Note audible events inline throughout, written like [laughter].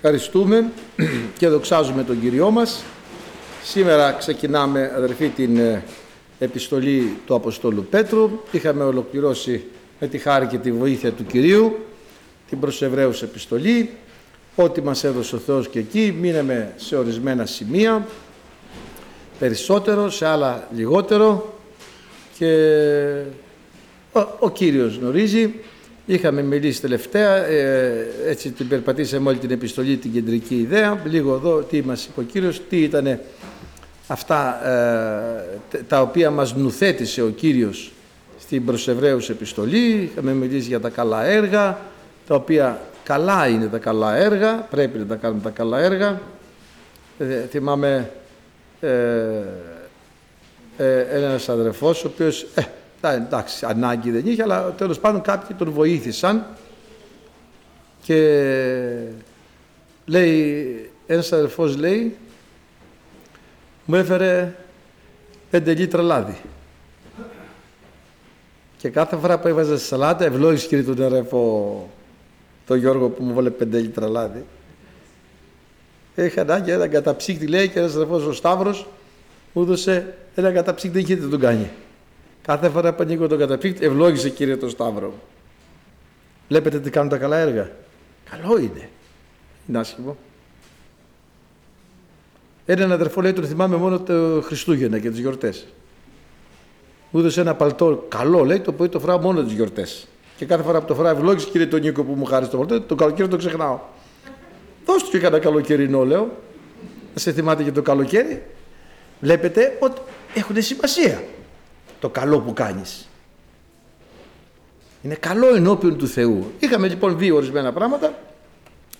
Ευχαριστούμε και δοξάζουμε τον Κυριό μας. Σήμερα ξεκινάμε, αδερφοί, την ε, επιστολή του Αποστόλου Πέτρου. Είχαμε ολοκληρώσει με τη χάρη και τη βοήθεια του Κυρίου την προς Εβραίους επιστολή. Ό,τι μας έδωσε ο Θεός και εκεί, μείναμε σε ορισμένα σημεία, περισσότερο, σε άλλα λιγότερο και ο, ο Κύριος γνωρίζει Είχαμε μιλήσει τελευταία, ε, έτσι την περπατήσαμε όλη την επιστολή, την κεντρική ιδέα. Λίγο εδώ τι μας είπε ο Κύριος, τι ήταν αυτά ε, τα οποία μας νουθέτησε ο Κύριος στην προς επιστολή. Είχαμε μιλήσει για τα καλά έργα, τα οποία καλά είναι τα καλά έργα, πρέπει να τα κάνουμε τα καλά έργα. Ε, θυμάμαι ε, ε, ένας αδερφός, ο οποίος εντάξει, ανάγκη δεν είχε, αλλά τέλος πάντων κάποιοι τον βοήθησαν και λέει, ένας αδερφός λέει, μου έφερε πέντε λίτρα λάδι. Και κάθε φορά που έβαζα στη σαλάτα, ευλόγησε κύριε τον αδερφό, τον Γιώργο που μου βάλε πέντε λίτρα λάδι. Είχα ανάγκη ένα καταψύκτη, λέει, και ένας αδερφός ο Σταύρος μου έδωσε ένα καταψύκτη, δεν δεν τον κάνει. Κάθε φορά που ανοίγω τον καταπίκτη, ευλόγησε Κύριε τον Σταύρο. Βλέπετε τι κάνουν τα καλά έργα. Καλό είναι. Είναι άσχημο. Έναν αδερφό λέει τον θυμάμαι μόνο το Χριστούγεννα και τις γιορτές. Μου έδωσε ένα παλτό καλό λέει το οποίο το φράω μόνο τις γιορτές. Και κάθε φορά που το φράω ευλόγησε κύριε τον Νίκο που μου χάρισε το παλτό, το καλοκαίρι το ξεχνάω. Δώσ' του και κανένα καλοκαιρινό λέω. Σε θυμάται και το καλοκαίρι. Βλέπετε ότι έχουν σημασία το καλό που κάνεις. Είναι καλό ενώπιον του Θεού. Είχαμε λοιπόν δύο ορισμένα πράγματα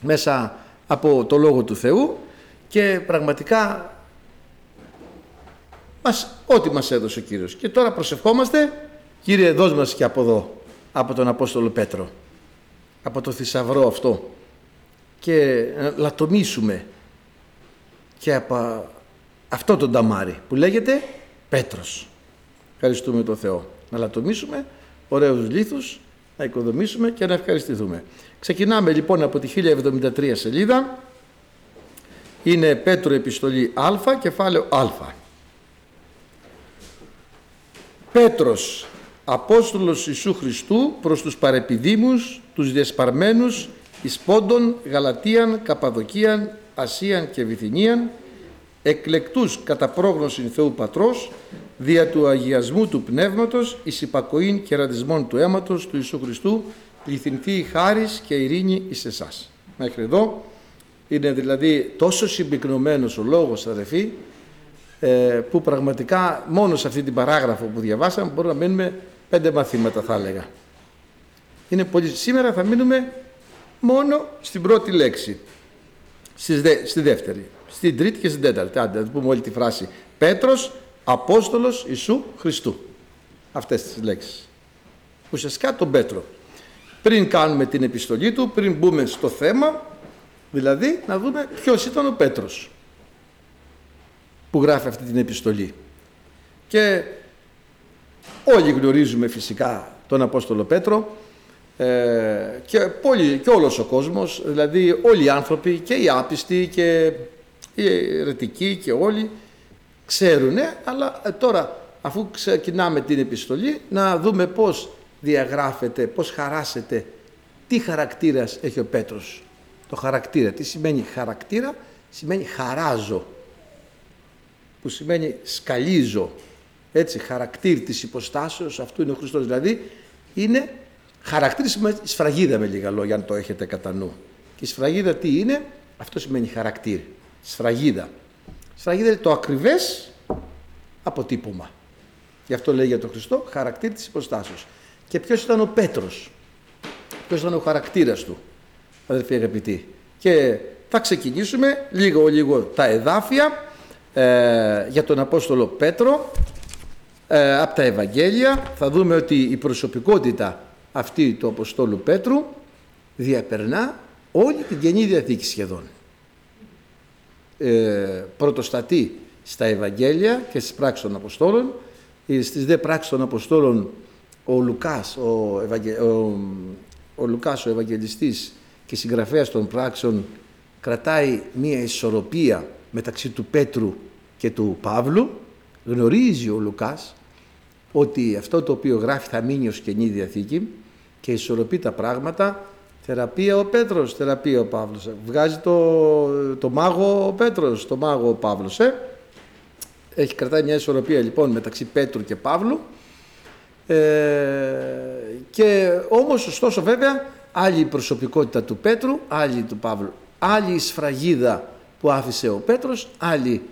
μέσα από το Λόγο του Θεού και πραγματικά μας, ό,τι μας έδωσε ο Κύριος. Και τώρα προσευχόμαστε, Κύριε δώσ' μας και από εδώ, από τον Απόστολο Πέτρο, από το θησαυρό αυτό και να λατομήσουμε και από αυτό το ταμάρι που λέγεται Πέτρος. Ευχαριστούμε τον Θεό. Να λατομήσουμε ωραίους λίθους, να οικοδομήσουμε και να ευχαριστηθούμε. Ξεκινάμε λοιπόν από τη 1073 σελίδα. Είναι Πέτρο Επιστολή Α, κεφάλαιο Α. Πέτρος, Απόστολος Ιησού Χριστού προς τους παρεπιδήμους, τους διεσπαρμένους εις Πόντων, Γαλατίαν, Καπαδοκίαν, Ασίαν και Βυθινίαν, εκλεκτούς κατά πρόγνωση Θεού Πατρός, δια του αγιασμού του Πνεύματος, εις υπακοήν και ραντισμών του αίματος του Ιησού Χριστού, πληθυνθεί η χάρις και η ειρήνη εις εσάς. Μέχρι εδώ είναι δηλαδή τόσο συμπυκνωμένος ο λόγος αδερφοί, ε, που πραγματικά μόνο σε αυτή την παράγραφο που διαβάσαμε μπορούμε να μείνουμε πέντε μαθήματα θα έλεγα. Είναι πολύ... Σήμερα θα μείνουμε μόνο στην πρώτη λέξη, στη δεύτερη στην τρίτη και στην τέταρτη. Άντε, να πούμε όλη τη φράση. Πέτρος, Απόστολος Ιησού Χριστού. Αυτές τις λέξεις. Ουσιαστικά τον Πέτρο. Πριν κάνουμε την επιστολή του, πριν μπούμε στο θέμα, δηλαδή να δούμε ποιος ήταν ο Πέτρος που γράφει αυτή την επιστολή. Και όλοι γνωρίζουμε φυσικά τον Απόστολο Πέτρο ε, και, πολύ, και όλος ο κόσμος, δηλαδή όλοι οι άνθρωποι και οι άπιστοι και οι αιρετικοί και όλοι ξέρουν, αλλά ε, τώρα αφού ξεκινάμε την επιστολή να δούμε πώς διαγράφεται, πώς χαράσεται, τι χαρακτήρας έχει ο Πέτρος. Το χαρακτήρα, τι σημαίνει χαρακτήρα, σημαίνει χαράζω, που σημαίνει σκαλίζω, έτσι, χαρακτήρ της υποστάσεως, αυτού είναι ο Χριστός, δηλαδή είναι χαρακτήρι σημαίνει σφραγίδα με λίγα λόγια, αν το έχετε κατά νου. Και η σφραγίδα τι είναι, αυτό σημαίνει χαρακτήρ σφραγίδα. Σφραγίδα είναι το ακριβές αποτύπωμα. Γι' αυτό λέει για τον Χριστό χαρακτήρι της υποστάσεως. Και ποιος ήταν ο Πέτρος; Ποιος ήταν ο χαρακτήρας του, αδερφοί αγαπητοί; Και θα ξεκινήσουμε λίγο λίγο τα εδάφια ε, για τον Απόστολο Πέτρο ε, από τα Ευαγγέλια. Θα δούμε ότι η προσωπικότητα αυτή του Αποστόλου Πέτρου διαπερνά όλη την Καινή Διαθήκη σχεδόν ε, πρωτοστατεί στα Ευαγγέλια και στις πράξεις των Αποστόλων. Ε, στις δε πράξεις των Αποστόλων ο Λουκάς, ο, Ευαγγε... ο... ο Λουκάς ο Ευαγγελιστής και συγγραφέας των πράξεων κρατάει μία ισορροπία μεταξύ του Πέτρου και του Παύλου. Γνωρίζει ο Λουκάς ότι αυτό το οποίο γράφει θα μείνει ως Καινή Διαθήκη και ισορροπεί τα πράγματα. Θεραπεία ο Πέτρος, θεραπεία ο Παύλος. Βγάζει το, το μάγο ο Πέτρος, το μάγο ο Παύλος. Ε. Έχει κρατάει μια ισορροπία λοιπόν μεταξύ Πέτρου και Παύλου. Ε, και όμως ωστόσο βέβαια άλλη η προσωπικότητα του Πέτρου, άλλη του Παύλου. Άλλη η σφραγίδα που άφησε ο Πέτρος, άλλη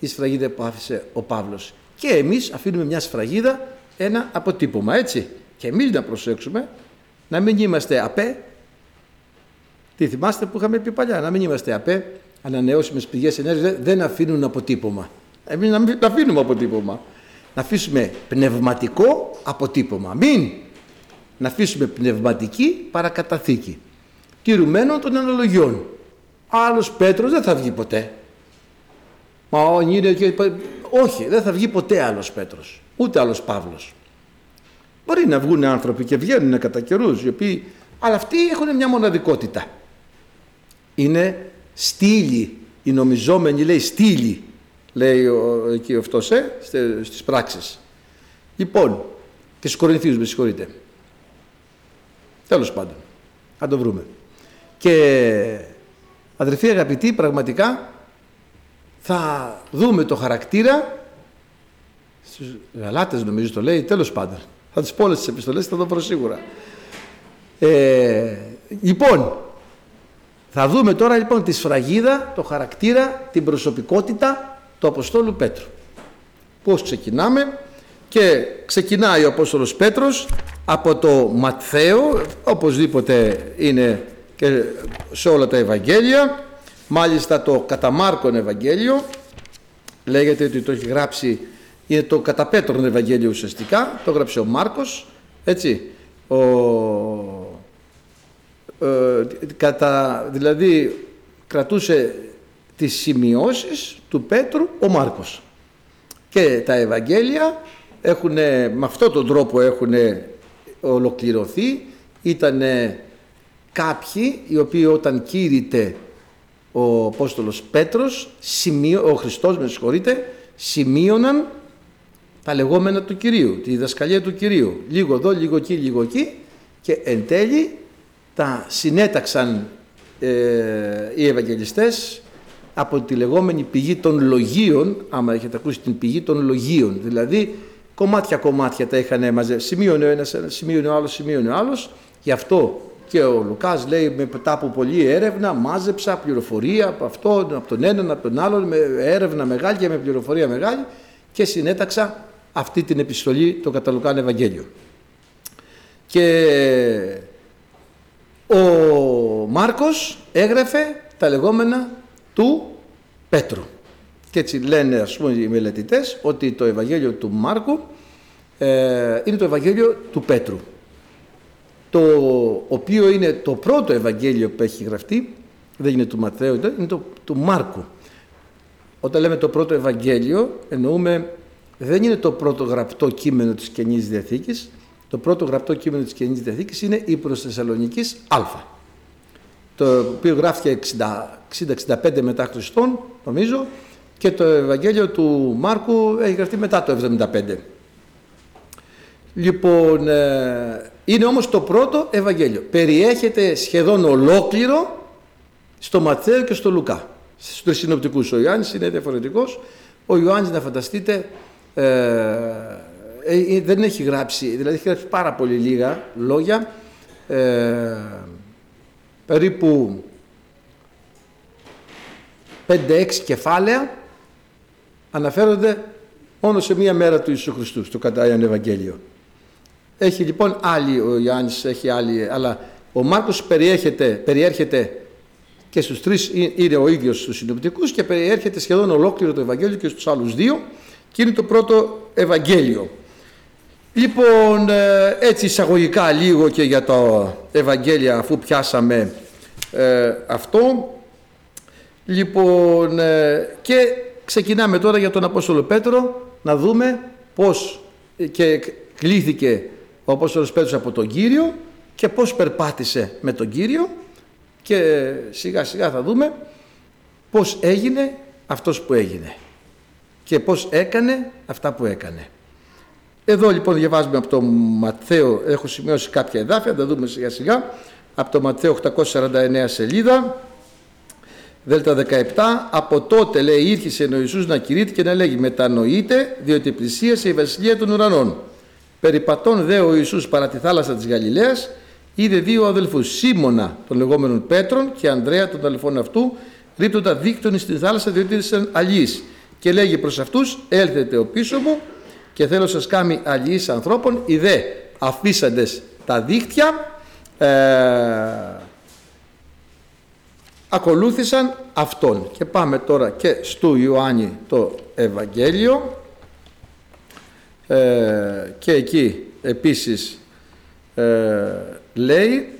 η σφραγίδα που άφησε ο Παύλος. Και εμείς αφήνουμε μια σφραγίδα, ένα αποτύπωμα, έτσι. Και εμείς να προσέξουμε να μην είμαστε απέ. Τι θυμάστε που είχαμε πει παλιά, να μην είμαστε απέ, ανανεώσιμες πηγές ενέργειας δεν αφήνουν αποτύπωμα. Εμείς να μην αφήνουμε αποτύπωμα. Να αφήσουμε πνευματικό αποτύπωμα. Μην να αφήσουμε πνευματική παρακαταθήκη. Τηρουμένων των αναλογιών. Άλλος Πέτρος δεν θα βγει ποτέ. Μα ο και... Όχι, δεν θα βγει ποτέ άλλος Πέτρος. Ούτε άλλος Παύλος. Μπορεί να βγουν άνθρωποι και βγαίνουν κατά καιρούς, οι οποίοι... αλλά αυτοί έχουν μια μοναδικότητα. Είναι στήλη. Οι νομιζόμενοι λέει στήλη, λέει ο, εκεί αυτός, ε, στις πράξεις. Λοιπόν, και στους Κορινθίους, με συγχωρείτε. Τέλος πάντων. Θα το βρούμε. Και αδερφοί αγαπητοί, πραγματικά θα δούμε το χαρακτήρα στους Γαλάτες νομίζω το λέει, τέλος πάντων. Θα τις πω όλες τις επιστολές, θα το βρω σίγουρα. Ε, λοιπόν, θα δούμε τώρα λοιπόν τη σφραγίδα, το χαρακτήρα, την προσωπικότητα του Αποστόλου Πέτρου. Πώς ξεκινάμε και ξεκινάει ο Απόστολος Πέτρος από το Ματθαίο, οπωσδήποτε είναι και σε όλα τα Ευαγγέλια, μάλιστα το κατά Μάρκον Ευαγγέλιο, λέγεται ότι το έχει γράψει, είναι το κατά Πέτρον Ευαγγέλιο ουσιαστικά, το γράψε ο Μάρκος, έτσι, ο, ε, κατά, δηλαδή κρατούσε τις σημειώσεις του Πέτρου ο Μάρκος. Και τα Ευαγγέλια έχουν, με αυτόν τον τρόπο έχουν ολοκληρωθεί. Ήταν κάποιοι οι οποίοι όταν κήρυτε ο Απόστολος Πέτρος, σημείο, ο Χριστός με συγχωρείτε, σημείωναν τα λεγόμενα του Κυρίου, τη διδασκαλία του Κυρίου. Λίγο εδώ, λίγο εκεί, λίγο εκεί και εν τέλει τα συνέταξαν ε, οι Ευαγγελιστές από τη λεγόμενη πηγή των λογίων, άμα έχετε ακούσει την πηγή των λογίων, δηλαδή κομμάτια κομμάτια τα είχαν μαζεύσει, σημείωνε ο ένας, σημείωνε ο άλλος, σημείωνε ο άλλος, γι' αυτό και ο Λουκάς λέει μετά από πολλή έρευνα μάζεψα πληροφορία από αυτό, από τον έναν, από τον άλλον, με έρευνα μεγάλη και με πληροφορία μεγάλη και συνέταξα αυτή την επιστολή το Καταλουκάν Ευαγγέλιο. Και ο Μάρκος έγραφε τα λεγόμενα του Πέτρου. Και έτσι λένε ας πούμε οι μελετητές ότι το Ευαγγέλιο του Μάρκου ε, είναι το Ευαγγέλιο του Πέτρου. Το οποίο είναι το πρώτο Ευαγγέλιο που έχει γραφτεί, δεν είναι του Ματθαίου, είναι το του Μάρκου. Όταν λέμε το πρώτο Ευαγγέλιο εννοούμε δεν είναι το πρώτο γραπτό κείμενο της Καινής Διαθήκης, το πρώτο γραπτό κείμενο της Καινής Διαθήκης είναι η προς Θεσσαλονικής Α, το οποίο γράφτηκε 60-65 μετά Χριστόν, νομίζω, και το Ευαγγέλιο του Μάρκου έχει γραφτεί μετά το 75. Λοιπόν, ε, είναι όμως το πρώτο Ευαγγέλιο. Περιέχεται σχεδόν ολόκληρο στο Ματθαίο και στο Λουκά. Στους τρεις συνοπτικούς ο Ιωάννης είναι διαφορετικός. Ο Ιωάννης να φανταστείτε ε, ε, δεν έχει γράψει, δηλαδή έχει γράψει πάρα πολύ λίγα λόγια, ε, περίπου 5-6 κεφάλαια αναφέρονται μόνο σε μία μέρα του Ιησού Χριστού, στο Κατάιαν Ευαγγέλιο. Έχει λοιπόν άλλη, ο Ιωάννης έχει άλλη, αλλά ο Μάρκος περιέρχεται, περιέρχεται και στους τρεις είναι ο ίδιος στους συνοπτικούς και περιέρχεται σχεδόν ολόκληρο το Ευαγγέλιο και στους άλλους δύο και είναι το πρώτο Ευαγγέλιο. Λοιπόν, ε, έτσι εισαγωγικά λίγο και για το Ευαγγέλιο αφού πιάσαμε ε, αυτό. Λοιπόν, ε, και ξεκινάμε τώρα για τον Απόστολο Πέτρο να δούμε πώς και κλήθηκε ο Απόστολος Πέτρος από τον Κύριο και πώς περπάτησε με τον Κύριο και σιγά σιγά θα δούμε πώς έγινε αυτός που έγινε και πώς έκανε αυτά που έκανε. Εδώ λοιπόν διαβάζουμε από το Ματθαίο, έχω σημειώσει κάποια εδάφια, θα τα δούμε σιγά σιγά, από το Ματθαίο 849 σελίδα, Δέλτα 17, από τότε λέει ήρθε ο Ιησούς να κηρύττει και να λέγει μετανοείτε διότι πλησίασε η βασιλεία των ουρανών. Περιπατών δε ο Ιησούς παρά τη θάλασσα της Γαλιλαίας είδε δύο αδελφούς Σίμωνα των λεγόμενων Πέτρων και Ανδρέα των αδελφών αυτού ρίπτοντα δίκτυον στην θάλασσα διότι ήταν αλλιείς. Και λέγει προς αυτούς έλθετε ο πίσω μου και θέλω σας κάνει αλλιείς ανθρώπων οι δε αφήσαντες τα δίκτυα ε, ακολούθησαν αυτόν. Και πάμε τώρα και στο Ιωάννη το Ευαγγέλιο ε, και εκεί επίσης ε, λέει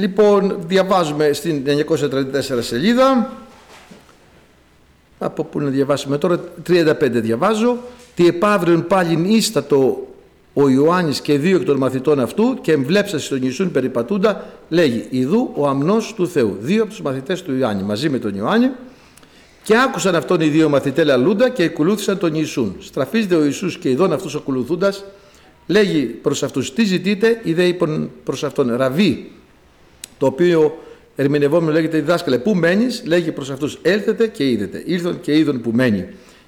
Λοιπόν, διαβάζουμε στην 934 σελίδα. Από που να διαβάσουμε τώρα. 35 διαβάζω. Τι επαύριον πάλιν ίστατο ο Ιωάννης και δύο εκ των μαθητών αυτού και εμβλέψασε στον Ιησούν περιπατούντα λέγει Ιδού ο αμνός του Θεού δύο από τους μαθητές του Ιωάννη μαζί με τον Ιωάννη. Και άκουσαν αυτόν οι δύο μαθητέ λαλούντα και ακολούθησαν τον Ιησούν στραφίζεται ο Ιησούς και ειδών αυτούς ακολουθούντας λέγει προς αυτούς τι ζητείτε είδε είπαν προς αυτόν ραβί το οποίο ερμηνευόμενο λέγεται διδάσκαλε πού μένεις λέγει προς αυτούς έλθετε και είδετε ήρθαν και είδον που μένει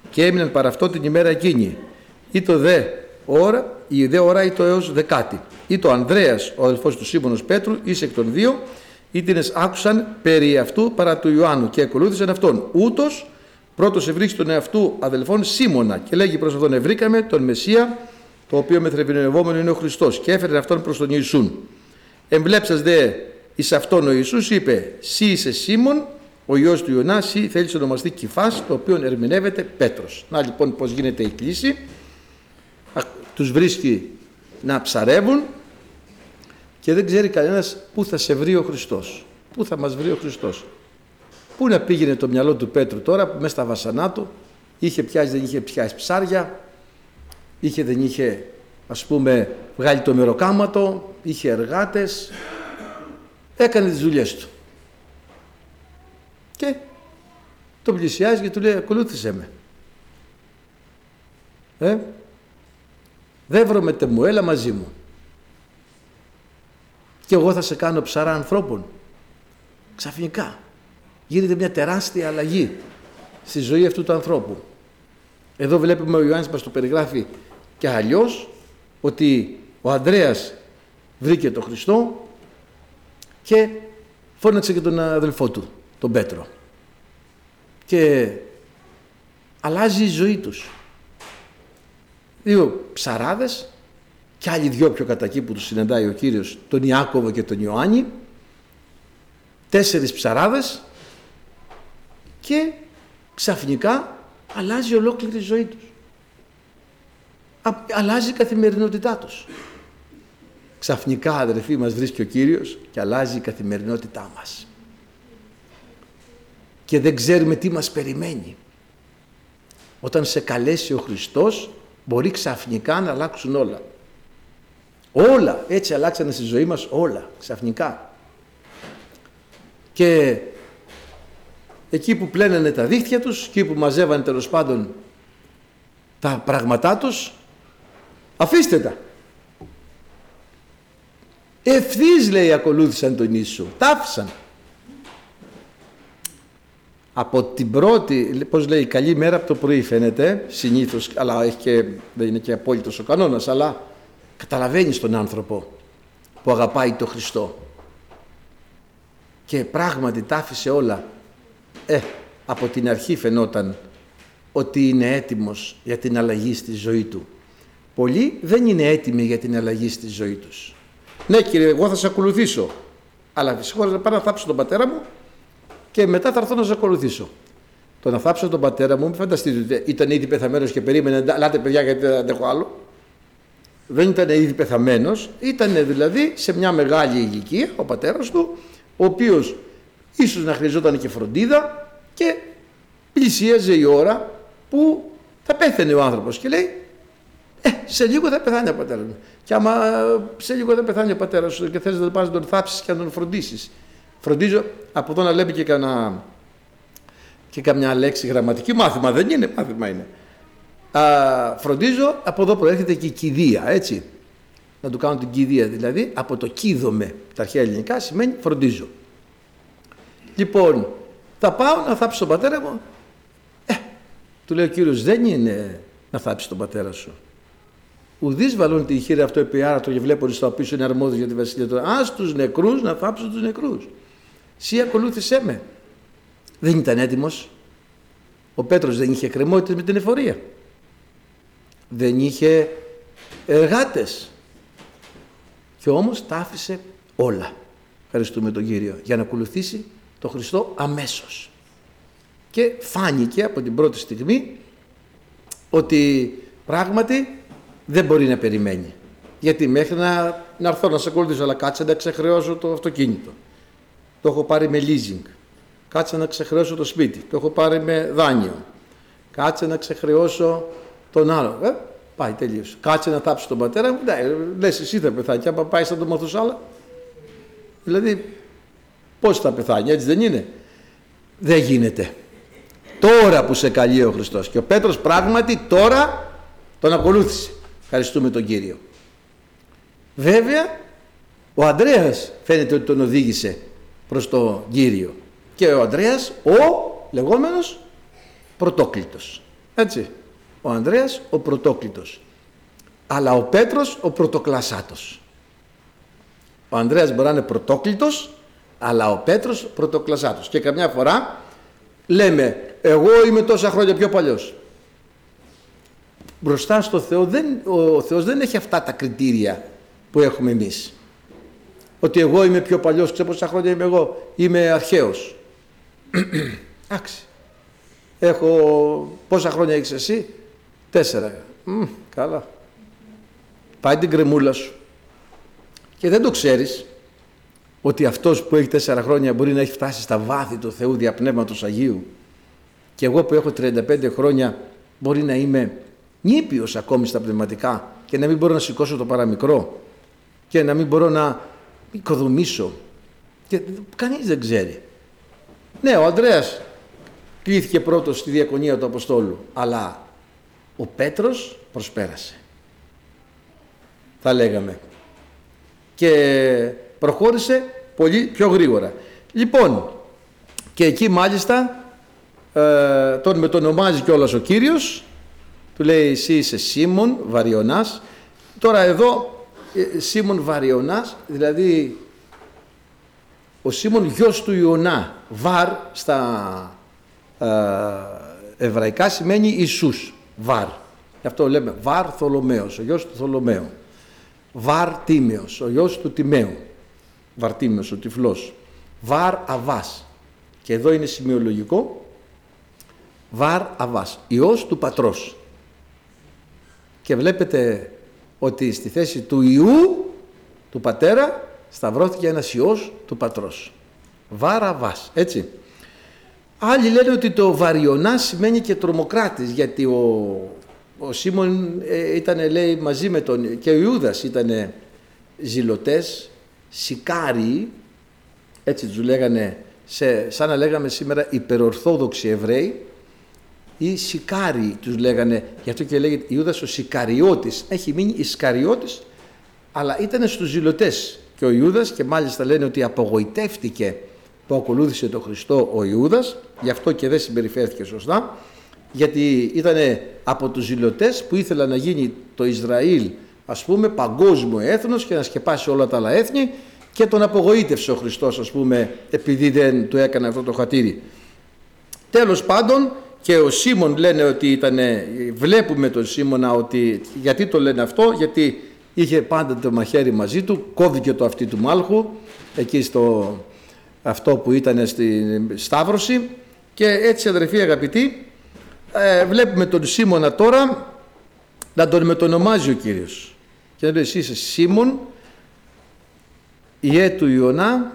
και έμειναν παρά αυτό την ημέρα εκείνη ή το δε ώρα, η δε ώρα ή το έως δεκάτη. Ή το Ανδρέας, ο αδελφός του Σίμωνος Πέτρου, εις εκ των δύο, ήτινες άκουσαν περί αυτού παρά του Ιωάννου και ακολούθησαν αυτόν. Ούτως πρώτος ευρίξει τον εαυτού αδελφών Σίμωνα και λέγει προς αυτόν ευρήκαμε τον Μεσσία το οποίο μεθρεβινευόμενο είναι ο Χριστός και έφερε αυτόν προς τον Ιησούν. Εμπλέψας δε εις αυτόν ο Ιησούς είπε «Σύ είσαι Σίμων, ο γιος του Ιωνά, σύ θέλεις ονομαστεί Κυφάς, το οποίο ερμηνεύεται Πέτρος». Να λοιπόν πώς γίνεται η κλίση τους βρίσκει να ψαρεύουν και δεν ξέρει κανένας πού θα σε βρει ο Χριστός. Πού θα μας βρει ο Χριστός. Πού να πήγαινε το μυαλό του Πέτρου τώρα που μέσα στα βασανά του είχε πιάσει δεν είχε πιάσει ψάρια, είχε δεν είχε ας πούμε βγάλει το μεροκάματο, είχε εργάτες, έκανε τις δουλειές του. Και τον πλησιάζει και του λέει ακολούθησε με. Ε, δεν βρωμετε μου, έλα μαζί μου. Και εγώ θα σε κάνω ψαρά ανθρώπων. Ξαφνικά γίνεται μια τεράστια αλλαγή στη ζωή αυτού του ανθρώπου. Εδώ βλέπουμε ο Ιωάννης μας το περιγράφει και αλλιώς ότι ο Ανδρέας βρήκε τον Χριστό και φώναξε και τον αδελφό του, τον Πέτρο. Και αλλάζει η ζωή τους δύο ψαράδες και άλλοι δυο πιο κατά εκεί που τους συναντάει ο Κύριος, τον Ιάκωβο και τον Ιωάννη, τέσσερις ψαράδες και ξαφνικά αλλάζει ολόκληρη η ζωή τους. Αλλάζει η καθημερινότητά τους. Ξαφνικά αδερφοί μας βρίσκει ο Κύριος και αλλάζει η καθημερινότητά μας. Και δεν ξέρουμε τι μας περιμένει. Όταν σε καλέσει ο Χριστός μπορεί ξαφνικά να αλλάξουν όλα. Όλα, έτσι αλλάξανε στη ζωή μας όλα, ξαφνικά. Και εκεί που πλένανε τα δίχτυα τους, εκεί που μαζεύανε τέλος πάντων τα πράγματά τους, αφήστε τα. Ευθύς λέει ακολούθησαν τον Ιησού, τα άφησαν από την πρώτη, πώς λέει, καλή μέρα από το πρωί φαίνεται, συνήθως, αλλά έχει και, δεν είναι και απόλυτος ο κανόνας, αλλά καταλαβαίνεις τον άνθρωπο που αγαπάει το Χριστό. Και πράγματι τα άφησε όλα. Ε, από την αρχή φαινόταν ότι είναι έτοιμος για την αλλαγή στη ζωή του. Πολλοί δεν είναι έτοιμοι για την αλλαγή στη ζωή τους. Ναι κύριε, εγώ θα σε ακολουθήσω. Αλλά φυσικά να πάω να θάψω τον πατέρα μου και μετά θα έρθω να σα ακολουθήσω. Το να θάψω τον πατέρα μου, μην φανταστείτε ότι ήταν ήδη πεθαμένος και περίμενε, ελάτε παιδιά γιατί δεν αντέχω άλλο. Δεν ήταν ήδη πεθαμένος, ήταν δηλαδή σε μια μεγάλη ηλικία ο πατέρας του, ο οποίος ίσως να χρειαζόταν και φροντίδα και πλησίαζε η ώρα που θα πέθαινε ο άνθρωπος και λέει: Ε, σε λίγο θα πεθάνει ο πατέρας μου. Και άμα σε λίγο θα πεθάνει ο πατέρας σου και θες να πα να τον θάψεις και να τον φροντίσεις. Φροντίζω από εδώ να λέμε και, κανένα, και καμιά λέξη γραμματική. Μάθημα δεν είναι, μάθημα είναι. Α, φροντίζω, από εδώ προέρχεται και η κηδεία, έτσι. Να του κάνω την κηδεία δηλαδή, από το κίδομαι, τα αρχαία ελληνικά σημαίνει φροντίζω. Λοιπόν, θα πάω να θάψω τον πατέρα μου. Ε, του λέει ο Κύριος, δεν είναι να θάψεις τον πατέρα σου. Ουδής βαλούν τη χείρα αυτό επί άρατο και βλέπουν στα οποία είναι αρμόδιος για τη βασιλεία του. Α τους νεκρούς να θάψουν τους νεκρούς. Σύ ακολούθησέ με. Δεν ήταν έτοιμος. Ο Πέτρος δεν είχε κρεμότητες με την εφορία. Δεν είχε εργάτες. Και όμως τα άφησε όλα. Ευχαριστούμε τον Κύριο. Για να ακολουθήσει τον Χριστό αμέσως. Και φάνηκε από την πρώτη στιγμή ότι πράγματι δεν μπορεί να περιμένει. Γιατί μέχρι να, να έρθω να σε ακολουθήσω, αλλά κάτσε να ξεχρεώσω το αυτοκίνητο. Το έχω πάρει με leasing. Κάτσε να ξεχρεώσω το σπίτι. Το έχω πάρει με δάνειο. Κάτσε να ξεχρεώσω τον άλλο. Ε, πάει τελείω. Κάτσε να θάψει τον πατέρα μου. Ναι, λες, εσύ θα πεθάνεις. Και άμα πάει σαν το Μαθουσάλα. Δηλαδή, πώς θα πεθάνει, έτσι δεν είναι; Δεν γίνεται. Τώρα που σε καλεί ο Χριστός. Και ο Πέτρος πράγματι τώρα τον ακολούθησε. Ευχαριστούμε τον Κύριο. Βέβαια, ο Ανδρέας φαίνεται ότι τον οδήγησε προς τον Κύριο. Και ο Ανδρέας, ο λεγόμενος πρωτόκλητος. Έτσι. Ο Ανδρέας ο πρωτόκλητος. Αλλά ο Πέτρος ο πρωτοκλασάτος. Ο Ανδρέας μπορεί να είναι πρωτόκλητος, αλλά ο Πέτρος πρωτοκλασάτος. Και καμιά φορά λέμε, εγώ είμαι τόσα χρόνια πιο παλιός μπροστά στο Θεό δεν, ο Θεός δεν έχει αυτά τα κριτήρια που έχουμε εμείς. Ότι εγώ είμαι πιο παλιός, ξέρω πόσα χρόνια είμαι εγώ, είμαι αρχαίος. [clears throat] Άξι. Έχω πόσα χρόνια έχεις εσύ, τέσσερα. Μ, καλά. Πάει την κρεμούλα σου. Και δεν το ξέρεις ότι αυτός που έχει τέσσερα χρόνια μπορεί να έχει φτάσει στα βάθη του Θεού διαπνεύματος Αγίου και εγώ που έχω 35 χρόνια μπορεί να είμαι νήπιος ακόμη στα πνευματικά και να μην μπορώ να σηκώσω το παραμικρό και να μην μπορώ να οικοδομήσω. Και κανείς δεν ξέρει. Ναι, ο Ανδρέας κλήθηκε πρώτος στη διακονία του Αποστόλου, αλλά ο Πέτρος προσπέρασε. Θα λέγαμε. Και προχώρησε πολύ πιο γρήγορα. Λοιπόν, και εκεί μάλιστα ε, τον μετονομάζει κιόλας ο Κύριος του λέει εσύ είσαι Σίμων Βαριονάς. Τώρα εδώ ε, Σίμων Βαριονάς, δηλαδή ο Σίμων γιος του Ιωνά. Βαρ στα ε, εβραϊκά σημαίνει Ιησούς. Βαρ. Γι' αυτό λέμε Βαρ Θολομαίος, ο γιος του Θολομαίου. Βαρ Τίμεος, ο γιος του Τιμαίου. Βαρτίμιος, ο τυφλός. Βαρ Αβάς. Και εδώ είναι σημειολογικό. Βαρ Αβάς, ιός του πατρός και βλέπετε ότι στη θέση του Ιού του πατέρα σταυρώθηκε ένας Υιός του πατρός. Βάρα βάς, έτσι. Άλλοι λένε ότι το βαριονά σημαίνει και τρομοκράτης γιατί ο, ο Σίμων ε, ήταν λέει μαζί με τον και ο Ιούδας ήταν ζηλωτές, σικάριοι, έτσι τους λέγανε, σε, σαν να λέγαμε σήμερα υπερορθόδοξοι Εβραίοι, ή Σικάρι τους λέγανε, γι' αυτό και λέγεται Ιούδας ο Σικαριώτης. Έχει μείνει Ισκαριώτης, αλλά ήταν στους ζηλωτές και ο Ιούδας και μάλιστα λένε ότι απογοητεύτηκε που ακολούθησε τον Χριστό ο Ιούδας, γι' αυτό και δεν συμπεριφέρθηκε σωστά, γιατί ήταν από τους ζηλωτές που ήθελαν να γίνει το Ισραήλ ας πούμε παγκόσμιο έθνος και να σκεπάσει όλα τα άλλα έθνη και τον απογοήτευσε ο Χριστός ας πούμε επειδή δεν του έκανε αυτό το χατήρι. Τέλος πάντων και ο Σίμων λένε ότι ήταν, βλέπουμε τον Σίμωνα ότι, γιατί το λένε αυτό, γιατί είχε πάντα το μαχαίρι μαζί του, κόβηκε το αυτί του μάλχου, εκεί στο αυτό που ήταν στη Σταύρωση και έτσι αδερφοί αγαπητοί, ε, βλέπουμε τον Σίμωνα τώρα να τον μετονομάζει ο Κύριος. Και να λέει εσύ είσαι Σίμων, ιέ του Ιωνά,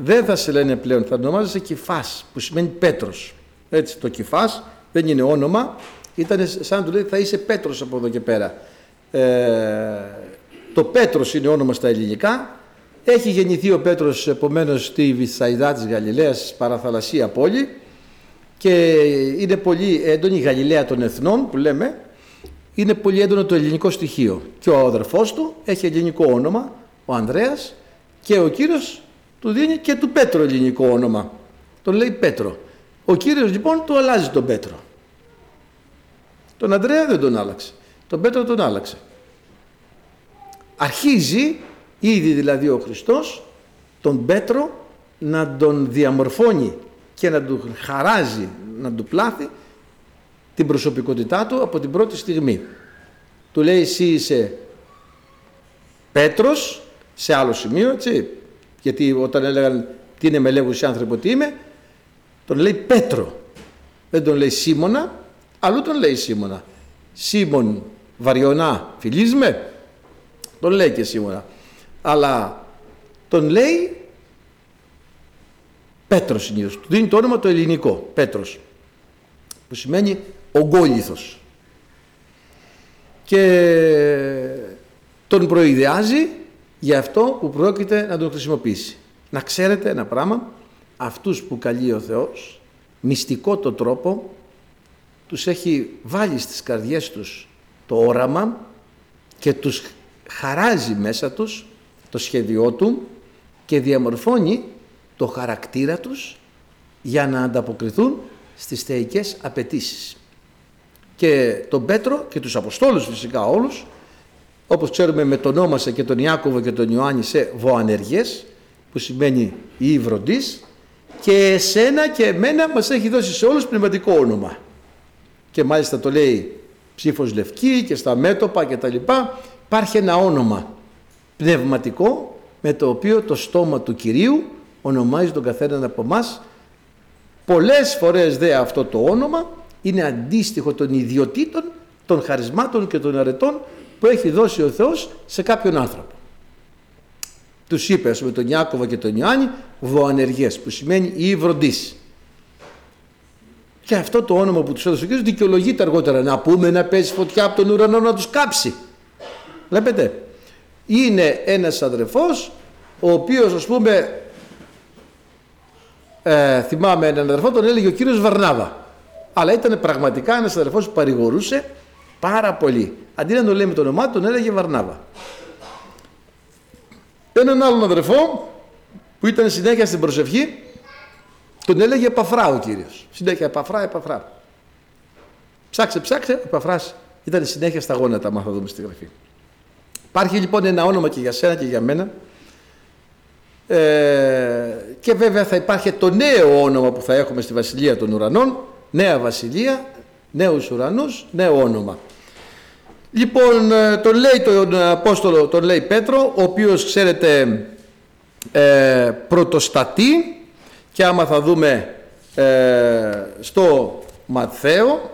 δεν θα σε λένε πλέον, θα ονομάζεσαι Κυφάς, που σημαίνει Πέτρος. Έτσι, το Κυφάς δεν είναι όνομα, Ήταν σαν να του λέει θα είσαι Πέτρος από εδώ και πέρα. Ε, το Πέτρος είναι όνομα στα ελληνικά. Έχει γεννηθεί ο Πέτρος επομένως στη Βυσσαϊδά της Γαλιλαίας, παραθαλασσία πόλη και είναι πολύ έντονη η Γαλιλαία των Εθνών που λέμε είναι πολύ έντονο το ελληνικό στοιχείο και ο αδερφός του έχει ελληνικό όνομα ο Ανδρέας και ο Κύριος του δίνει και του Πέτρο ελληνικό όνομα. Τον λέει Πέτρο. Ο Κύριος λοιπόν του αλλάζει τον Πέτρο. Τον Ανδρέα δεν τον άλλαξε. Τον Πέτρο τον άλλαξε. Αρχίζει ήδη δηλαδή ο Χριστός τον Πέτρο να τον διαμορφώνει και να του χαράζει, να του πλάθει την προσωπικότητά του από την πρώτη στιγμή. Του λέει εσύ είσαι Πέτρος, σε άλλο σημείο, έτσι, γιατί όταν έλεγαν τι είναι με λέγουσι άνθρωπο τι είμαι, τον λέει Πέτρο. Δεν τον λέει Σίμωνα, αλλού τον λέει Σίμωνα. Σίμων βαριονά φιλίσμε, τον λέει και Σίμωνα. Αλλά τον λέει Πέτρος συνήθως. Του δίνει το όνομα το ελληνικό, Πέτρος, που σημαίνει ογκόληθος. Και τον προειδεάζει για αυτό που πρόκειται να τον χρησιμοποιήσει. Να ξέρετε ένα πράγμα, αυτούς που καλεί ο Θεός, μυστικό το τρόπο, τους έχει βάλει στις καρδιές τους το όραμα και τους χαράζει μέσα τους το σχέδιό του και διαμορφώνει το χαρακτήρα τους για να ανταποκριθούν στις θεϊκές απαιτήσεις. Και τον Πέτρο και τους Αποστόλους φυσικά όλους, όπως ξέρουμε με τον όνομασε και τον Ιάκωβο και τον Ιωάννη σε βοανεργές, που σημαίνει η υβροντής, και εσένα και εμένα μας έχει δώσει σε όλους πνευματικό όνομα. Και μάλιστα το λέει ψήφος λευκή και στα μέτωπα και τα λοιπά, υπάρχει ένα όνομα πνευματικό με το οποίο το στόμα του Κυρίου ονομάζει τον καθέναν από εμάς. Πολλές φορές δε αυτό το όνομα είναι αντίστοιχο των ιδιωτήτων, των χαρισμάτων και των αρετών που έχει δώσει ο Θεός σε κάποιον άνθρωπο. Τους είπε με τον Ιάκωβο και τον Ιωάννη βοανεργές που σημαίνει η βροντίση. Και αυτό το όνομα που τους έδωσε ο Κύριος δικαιολογείται αργότερα να πούμε να παίζει φωτιά από τον ουρανό να τους κάψει. Βλέπετε. Είναι ένας αδερφός ο οποίος ας πούμε ε, θυμάμαι έναν αδερφό τον έλεγε ο κύριος Βαρνάβα αλλά ήταν πραγματικά ένας αδερφός που παρηγορούσε πάρα πολύ. Αντί να τον λέει με το όνομά του τον έλεγε Βαρνάβα. Έναν άλλον αδερφό που ήταν συνέχεια στην προσευχή τον έλεγε Επαφρά ο Κύριος. Συνέχεια Επαφρά, Επαφρά. Ψάξε ψάξε Επαφράς ήταν συνέχεια στα γόνατα μα θα δούμε στη γραφή. Υπάρχει λοιπόν ένα όνομα και για σένα και για μένα. Ε, και βέβαια θα υπάρχει το νέο όνομα που θα έχουμε στη Βασιλεία των Ουρανών, νέα Βασιλεία, νέους ουρανούς, νέο όνομα. Λοιπόν, ε, τον λέει τον Απόστολο, τον λέει Πέτρο, ο οποίος ξέρετε ε, πρωτοστατεί. Και άμα θα δούμε ε, στο Ματθαίο,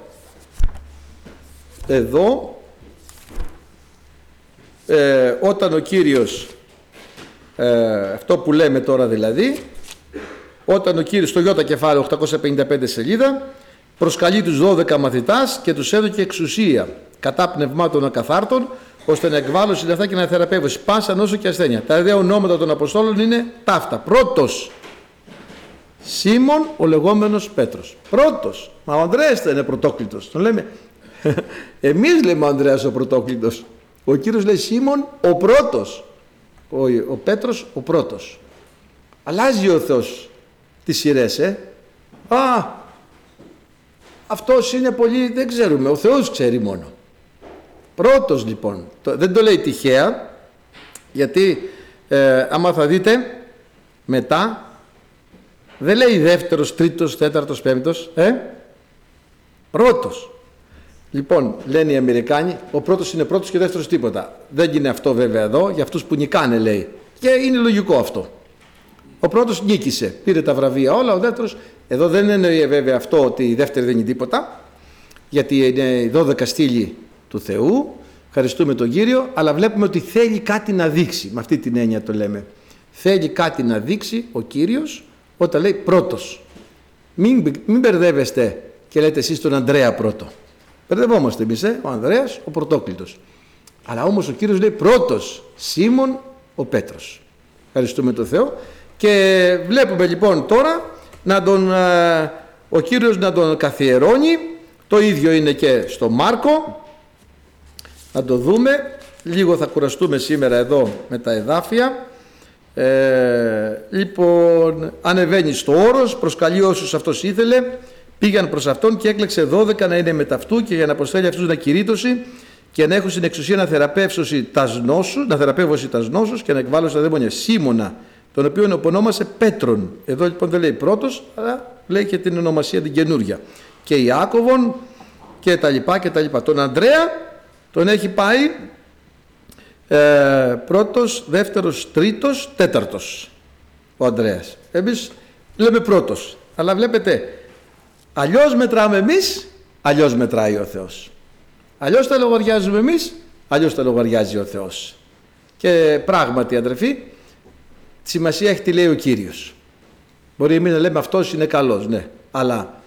εδώ, ε, όταν ο Κύριος ε, αυτό που λέμε τώρα δηλαδή, όταν ο Κύριος στο Ιώτα κεφάλαιο 855 σελίδα προσκαλεί τους 12 μαθητάς και τους έδωκε εξουσία κατά πνευμάτων ακαθάρτων ώστε να εκβάλλουν λεφτά και να θεραπεύσει πάσα νόσο και ασθένεια. Τα δύο ονόματα των Αποστόλων είναι ταύτα. Πρώτος Σίμων ο λεγόμενος Πέτρος. Πρώτος. Μα ο Ανδρέας θα είναι πρωτόκλητος. Τον λέμε. [laughs] Εμείς λέμε ο Ανδρέας ο πρωτόκλητος. Ο Κύριος λέει Σίμων ο πρώτος ο, ο Πέτρος ο πρώτος. Αλλάζει ο Θεός τις σειρές, ε. Α, αυτός είναι πολύ, δεν ξέρουμε, ο Θεός ξέρει μόνο. Πρώτος λοιπόν, δεν το λέει τυχαία, γιατί ε, άμα θα δείτε μετά, δεν λέει δεύτερος, τρίτος, τέταρτος, πέμπτος, ε; Πρώτος. Λοιπόν, λένε οι Αμερικάνοι, ο πρώτος είναι πρώτος και ο δεύτερος τίποτα. Δεν είναι αυτό βέβαια εδώ, για αυτούς που νικάνε λέει. Και είναι λογικό αυτό. Ο πρώτος νίκησε, πήρε τα βραβεία όλα, ο δεύτερος. Εδώ δεν εννοεί βέβαια αυτό ότι η δεύτερη δεν είναι τίποτα, γιατί είναι οι 12 στήλοι του Θεού. Ευχαριστούμε τον κύριο, αλλά βλέπουμε ότι θέλει κάτι να δείξει. Με αυτή την έννοια το λέμε. Θέλει κάτι να δείξει ο κύριος όταν λέει πρώτος. Μην, μην μπερδεύεστε και λέτε εσείς τον Ανδρέα πρώτο. Μπερδευόμαστε εμείς, ε, ο Ανδρέας, ο Πρωτόκλητος. Αλλά όμως ο Κύριος λέει πρώτος, Σίμων ο Πέτρος. Ευχαριστούμε τον Θεό. Και βλέπουμε λοιπόν τώρα να τον, ε, ο Κύριος να τον καθιερώνει. Το ίδιο είναι και στο Μάρκο. Να το δούμε. Λίγο θα κουραστούμε σήμερα εδώ με τα εδάφια. Ε, λοιπόν, ανεβαίνει στο όρος, προσκαλεί όσους αυτός ήθελε, πήγαν προς αυτόν και έκλεξε 12 να είναι μεταυτού και για να προσφέρει αυτούς να κηρύττωση και να έχουν στην εξουσία να θεραπεύσωση τα νόσους, να θεραπεύσει τα νόσους και να εκβάλλωση τα δαίμονια. Σίμωνα, τον οποίο ονομάσε Πέτρον. Εδώ λοιπόν δεν λέει πρώτος, αλλά λέει και την ονομασία την καινούρια. Και Ιάκωβον και τα λοιπά και τα λοιπά. Τον Ανδρέα τον έχει πάει ε, πρώτος, δεύτερος, τρίτος, τέταρτος ο Ανδρέας. Εμείς λέμε πρώτος. Αλλά βλέπετε, αλλιώς μετράμε εμείς, αλλιώς μετράει ο Θεός. Αλλιώς τα λογαριάζουμε εμείς, αλλιώς τα λογαριάζει ο Θεός. Και πράγματι αδερφοί, σημασία έχει τι λέει ο Κύριος. Μπορεί εμείς να λέμε αυτός είναι καλός, ναι. Αλλά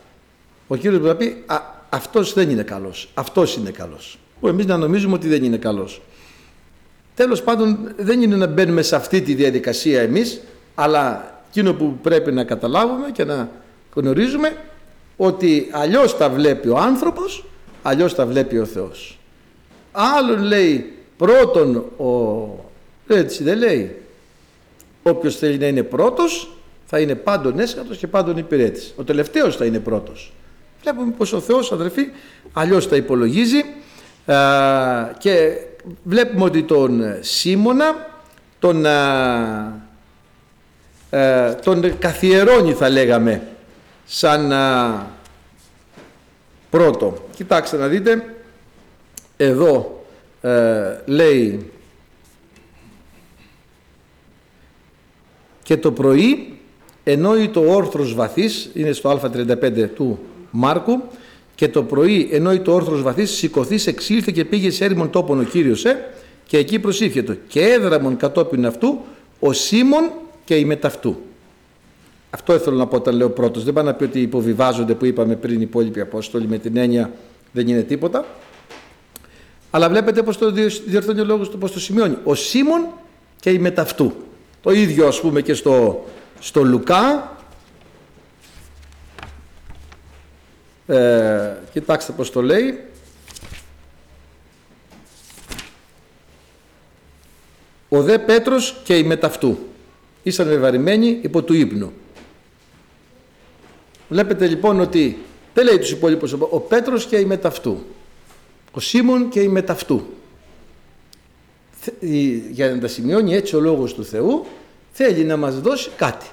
ο Κύριος μπορεί να πει α, αυτός δεν είναι καλός, αυτός είναι καλός. Που εμείς να νομίζουμε ότι δεν είναι καλός. Τέλος πάντων δεν είναι να μπαίνουμε σε αυτή τη διαδικασία εμείς, αλλά εκείνο που πρέπει να καταλάβουμε και να γνωρίζουμε ότι αλλιώς τα βλέπει ο άνθρωπος, αλλιώς τα βλέπει ο Θεός. Άλλον λέει πρώτον ο... έτσι δεν λέει. Όποιος θέλει να είναι πρώτος θα είναι πάντων έσχατος και πάντων υπηρέτης. Ο τελευταίος θα είναι πρώτος. Βλέπουμε πως ο Θεός αδερφοί αλλιώς τα υπολογίζει και βλέπουμε ότι τον Σίμωνα τον, τον καθιερώνει θα λέγαμε σαν πρώτο. Κοιτάξτε να δείτε, εδώ ε, λέει και το πρωί ενώ το όρθρος βαθύς, είναι στο α35 του Μάρκου, και το πρωί ενώ το όρθρος βαθύς σηκωθείς εξήλθε και πήγες σε έρημον τόπον ο Κύριος ε, και εκεί προσήφιε και έδραμον κατόπιν αυτού ο Σίμων και η μεταυτού. Αυτό θέλω να πω όταν λέω πρώτος. Δεν πάω να πει ότι υποβιβάζονται που είπαμε πριν οι υπόλοιποι Απόστολοι με την έννοια δεν είναι τίποτα. Αλλά βλέπετε πώς το διορθώνει ο λόγος του, πώς το σημειώνει. Ο Σίμων και η μεταυτού. Το ίδιο ας πούμε και στο, στο Λουκά. Ε, κοιτάξτε πώς το λέει. Ο δε Πέτρος και η μεταυτού. Ήσαν βεβαρημένοι υπό του ύπνου. Βλέπετε λοιπόν ότι δεν λέει τους υπόλοιπους ο Πέτρος και η μεταυτού. Ο Σίμων και η μεταυτού. Για να τα σημειώνει έτσι ο Λόγος του Θεού θέλει να μας δώσει κάτι.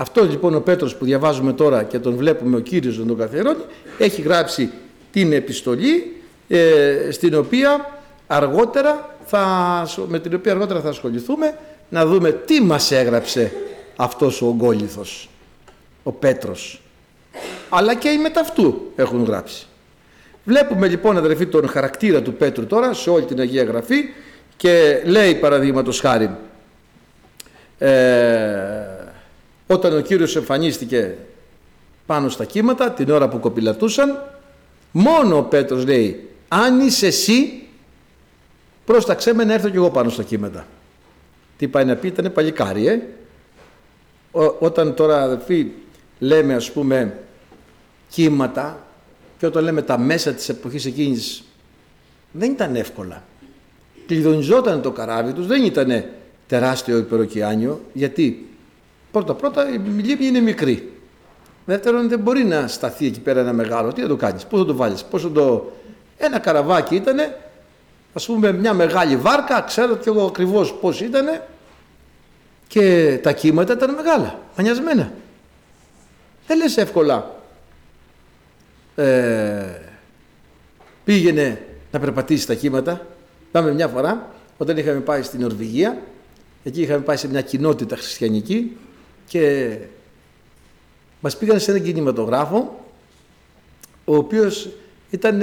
Αυτό λοιπόν ο Πέτρος που διαβάζουμε τώρα και τον βλέπουμε ο Κύριος να τον καθιερώνει έχει γράψει την επιστολή ε, στην οποία αργότερα θα, με την οποία αργότερα θα ασχοληθούμε να δούμε τι μας έγραψε αυτός ο ογκόληθος, ο Πέτρος αλλά και οι μεταυτού έχουν γράψει. Βλέπουμε λοιπόν αδερφοί τον χαρακτήρα του Πέτρου τώρα σε όλη την Αγία Γραφή και λέει παραδείγματος χάρη ε, όταν ο Κύριος εμφανίστηκε πάνω στα κύματα την ώρα που κοπηλατούσαν μόνο ο Πέτρος λέει αν είσαι εσύ πρόσταξέ με να έρθω κι εγώ πάνω στα κύματα. Τι πάει να πει ήταν παλικάρι ε. όταν τώρα αδερφοί λέμε ας πούμε κύματα και όταν λέμε τα μέσα της εποχής εκείνης δεν ήταν εύκολα. Κλειδονιζόταν το καράβι τους, δεν ήταν τεράστιο υπεροκειάνιο, γιατί; Πρώτα πρώτα η λίμνη είναι μικρή. Δεύτερον δεν μπορεί να σταθεί εκεί πέρα ένα μεγάλο. Τι θα το κάνεις, πώς θα το βάλεις, πώς θα το... Ένα καραβάκι ήτανε, ας πούμε μια μεγάλη βάρκα, ξέρω και εγώ ακριβώς πώς ήτανε και τα κύματα ήταν μεγάλα, μανιασμένα. Δεν λες εύκολα ε, πήγαινε να περπατήσεις τα κύματα. Πάμε μια φορά όταν είχαμε πάει στην Νορβηγία, εκεί είχαμε πάει σε μια κοινότητα χριστιανική και μας πήγαν σε έναν κινηματογράφο ο οποίος ήταν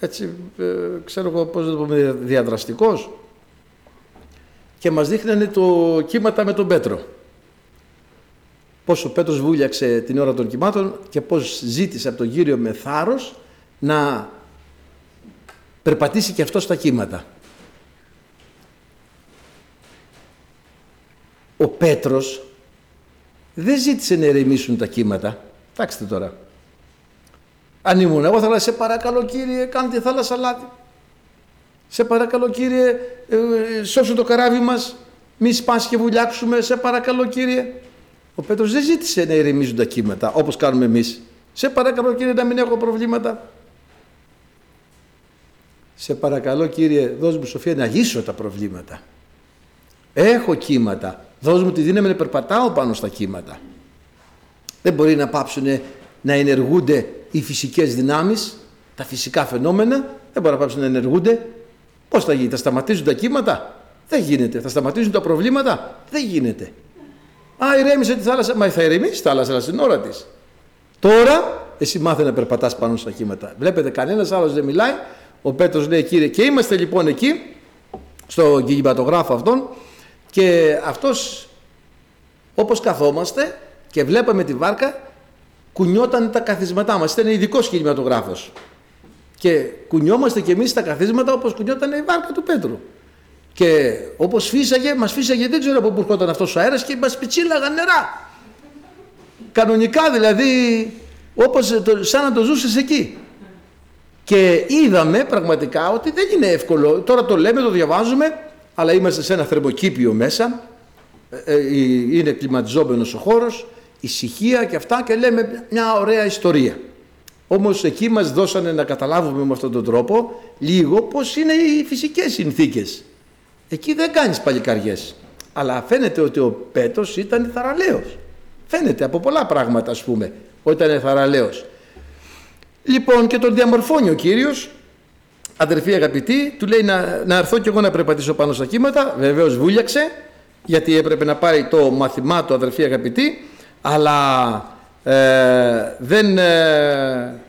έτσι, ε, ξέρω εγώ πώς να το πούμε, διαδραστικός και μας δείχνανε το κύματα με τον Πέτρο πώς ο Πέτρος βούλιαξε την ώρα των κυμάτων και πώς ζήτησε από τον Κύριο με θάρρος να περπατήσει και αυτό στα κύματα. Ο Πέτρος δεν ζήτησε να ερεμήσουν τα κύματα. Κοιτάξτε τώρα. Αν ήμουν εγώ θα έλεγα σε παρακαλώ κύριε κάντε θάλασσα λάδι. Σε παρακαλώ κύριε ε, ε, σώσε το καράβι μας. Μη σπάσει και βουλιάξουμε. Σε παρακαλώ κύριε. Ο Πέτρος δεν ζήτησε να ηρεμίζουν τα κύματα όπως κάνουμε εμείς. Σε παρακαλώ κύριε να μην έχω προβλήματα. Σε παρακαλώ κύριε δώσ' μου σοφία να λύσω τα προβλήματα. Έχω κύματα. Δώσ' μου τη δύναμη να περπατάω πάνω στα κύματα. Δεν μπορεί να πάψουν να ενεργούνται οι φυσικές δυνάμεις, τα φυσικά φαινόμενα, δεν μπορεί να πάψουν να ενεργούνται. Πώς θα γίνει, θα σταματήσουν τα κύματα; Δεν γίνεται. Θα σταματήσουν τα προβλήματα; Δεν γίνεται. Α, ηρέμησε τη θάλασσα. Μα θα ηρεμήσει τη θάλασσα, αλλά στην ώρα της. Τώρα εσύ μάθε να περπατάς πάνω στα κύματα. Βλέπετε, κανένας άλλος δεν μιλάει. Ο Πέτρος λέει, κύριε, και είμαστε λοιπόν εκεί, στο κινηματογράφο αυτόν, και αυτός όπως καθόμαστε και βλέπαμε τη βάρκα, κουνιόταν τα καθίσματά μας. Ήταν ειδικό κινηματογράφος. Και κουνιόμαστε κι εμείς τα καθίσματα όπως κουνιόταν η βάρκα του Πέτρου. Και όπως φύσαγε, μας φύσαγε, δεν ξέρω από πού ερχόταν αυτός ο αέρας και μας πιτσίλαγαν νερά. Κανονικά δηλαδή, όπως σαν να το ζούσες εκεί. Και είδαμε πραγματικά ότι δεν είναι εύκολο. Τώρα το λέμε, το διαβάζουμε, αλλά είμαστε σε ένα θερμοκήπιο μέσα. Ε, ε, είναι κλιματιζόμενος ο χώρος, ησυχία και αυτά και λέμε μια ωραία ιστορία. Όμως εκεί μας δώσανε να καταλάβουμε με αυτόν τον τρόπο λίγο πώς είναι οι φυσικές συνθήκες. Εκεί δεν κάνεις παλικαριές. Αλλά φαίνεται ότι ο Πέτρος ήταν θαραλέος. Φαίνεται από πολλά πράγματα ας πούμε ότι ήταν θαραλέος. Λοιπόν και τον διαμορφώνει ο Κύριος αδερφή αγαπητή, του λέει να, να έρθω κι εγώ να περπατήσω πάνω στα κύματα. Βεβαίως βούλιαξε, γιατί έπρεπε να πάρει το μαθημά του αδερφή αγαπητή, αλλά ε, δεν ε,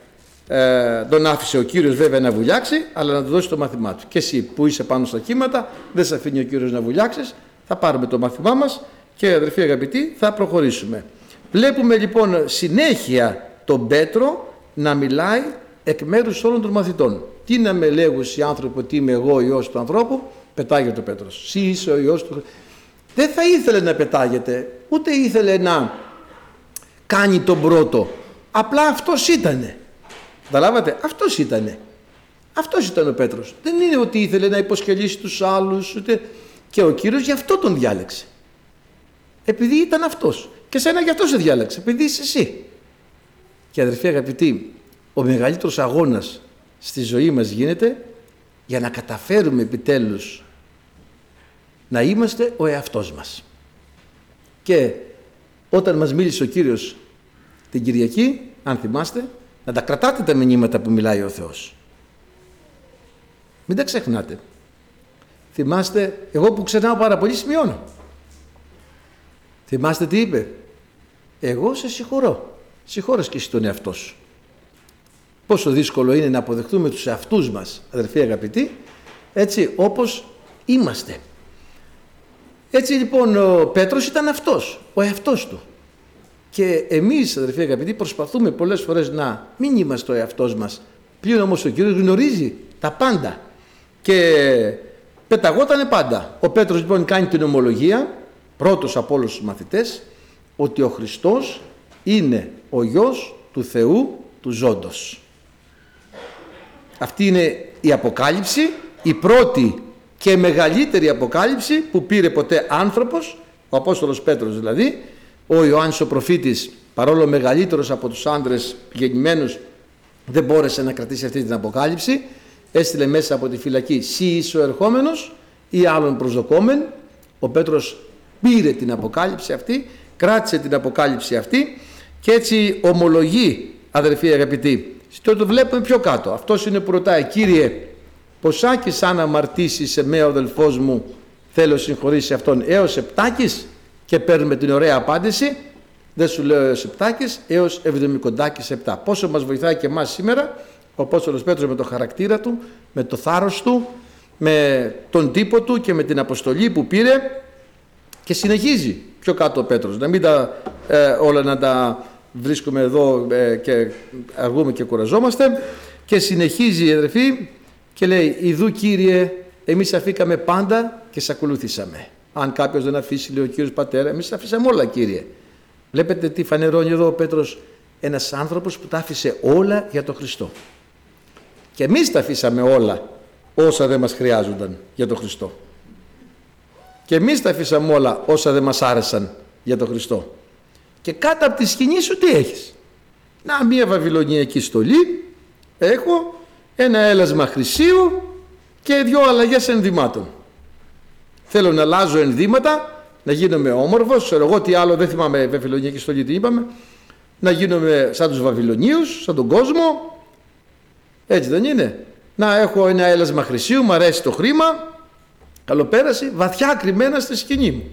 ε, τον άφησε ο Κύριος βέβαια να βουλιάξει, αλλά να του δώσει το μάθημά του. Και εσύ που είσαι πάνω στα κύματα, δεν σε αφήνει ο Κύριος να βουλιάξεις, θα πάρουμε το μάθημά μας και αδερφοί αγαπητοί θα προχωρήσουμε. Βλέπουμε λοιπόν συνέχεια τον Πέτρο να μιλάει εκ μέρους όλων των μαθητών. Τι να με λέγουν οι άνθρωποι ότι είμαι εγώ ο Υιός του ανθρώπου, πετάγεται ο Πέτρος. Εσύ είσαι ο Υιός του Δεν θα ήθελε να πετάγεται, ούτε ήθελε να κάνει τον πρώτο. Απλά αυτός ήτανε. Καταλάβατε, αυτός ήτανε. Αυτός ήταν ο Πέτρος. Δεν είναι ότι ήθελε να υποσκελίσει τους άλλους, ούτε... και ο Κύριος γι' αυτό τον διάλεξε. Επειδή ήταν αυτός. Και σένα γι' αυτό σε διάλεξε, επειδή είσαι εσύ. Και αδερφοί αγαπητοί, ο μεγαλύτερος αγώνας στη ζωή μας γίνεται για να καταφέρουμε επιτέλους να είμαστε ο εαυτός μας. Και όταν μας μίλησε ο Κύριος την Κυριακή, αν θυμάστε, να τα κρατάτε τα μηνύματα που μιλάει ο Θεός. Μην τα ξεχνάτε. Θυμάστε, εγώ που ξεχνάω πάρα πολύ σημειώνω. Θυμάστε τι είπε. Εγώ σε συγχωρώ. Συγχώρες και εσύ τον εαυτό σου. Πόσο δύσκολο είναι να αποδεχτούμε τους εαυτούς μας, αδερφοί αγαπητοί, έτσι όπως είμαστε. Έτσι λοιπόν ο Πέτρος ήταν αυτός, ο εαυτός του. Και εμείς αδερφοί αγαπητοί προσπαθούμε πολλές φορές να μην είμαστε ο εαυτός μας. Πλην όμως ο Κύριος γνωρίζει τα πάντα και πεταγότανε πάντα. Ο Πέτρος λοιπόν κάνει την ομολογία, πρώτος από όλους τους μαθητές, ότι ο Χριστός είναι ο Υιός του Θεού του Ζώντος. Αυτή είναι η αποκάλυψη, η πρώτη και μεγαλύτερη αποκάλυψη που πήρε ποτέ άνθρωπος, ο Απόστολος Πέτρος δηλαδή, ο Ιωάννης ο προφήτης, παρόλο μεγαλύτερος από τους άντρες γεννημένους, δεν μπόρεσε να κρατήσει αυτή την αποκάλυψη, έστειλε μέσα από τη φυλακή «Σύ είσαι ο ερχόμενος» ή άλλον προσδοκόμεν. Ο Πέτρος πήρε την αποκάλυψη αυτή, κράτησε την αποκάλυψη αυτή και έτσι ομολογεί, αδερφοί αγαπητοί, το το βλέπουμε πιο κάτω. Αυτός είναι που ρωτάει, Κύριε, ποσάκι σαν αμαρτήσει σε με ο αδελφός μου θέλω συγχωρήσει αυτόν έως επτάκης και παίρνουμε την ωραία απάντηση δεν σου λέω έως επτάκης έως εβδομικοντάκης επτά. Πόσο μας βοηθάει και εμάς σήμερα ο Απόστολος Πέτρος με το χαρακτήρα του, με το θάρρος του, με τον τύπο του και με την αποστολή που πήρε και συνεχίζει πιο κάτω ο Πέτρος. Να μην τα, ε, όλα να τα βρίσκουμε εδώ ε, και αργούμε και κουραζόμαστε. Και συνεχίζει η αδερφή και λέει «Ιδού Κύριε, εμείς αφήκαμε πάντα και σε ακολουθήσαμε». Αν κάποιος δεν αφήσει, λέει ο Κύριος Πατέρα, εμείς αφήσαμε όλα Κύριε. Βλέπετε τι φανερώνει εδώ ο Πέτρος, ένας άνθρωπος που τα άφησε όλα για τον Χριστό. Και εμείς τα αφήσαμε όλα όσα δεν μας χρειάζονταν για τον Χριστό. Και εμείς τα αφήσαμε όλα όσα δεν μας άρεσαν για τον Χριστό. Και κάτω από τη σκηνή σου τι έχεις; Να μια βαβυλωνιακή στολή, έχω ένα έλασμα χρυσίου και δύο αλλαγές ενδυμάτων. Θέλω να αλλάζω ενδύματα, να γίνομαι όμορφος, ξέρω εγώ τι άλλο, δεν θυμάμαι βαβυλωνιακή στολή τι είπαμε, να γίνομαι σαν τους Βαβυλωνίους, σαν τον κόσμο, έτσι δεν είναι. Να έχω ένα έλασμα χρυσίου, μου αρέσει το χρήμα, καλοπέραση, βαθιά κρυμμένα στη σκηνή μου.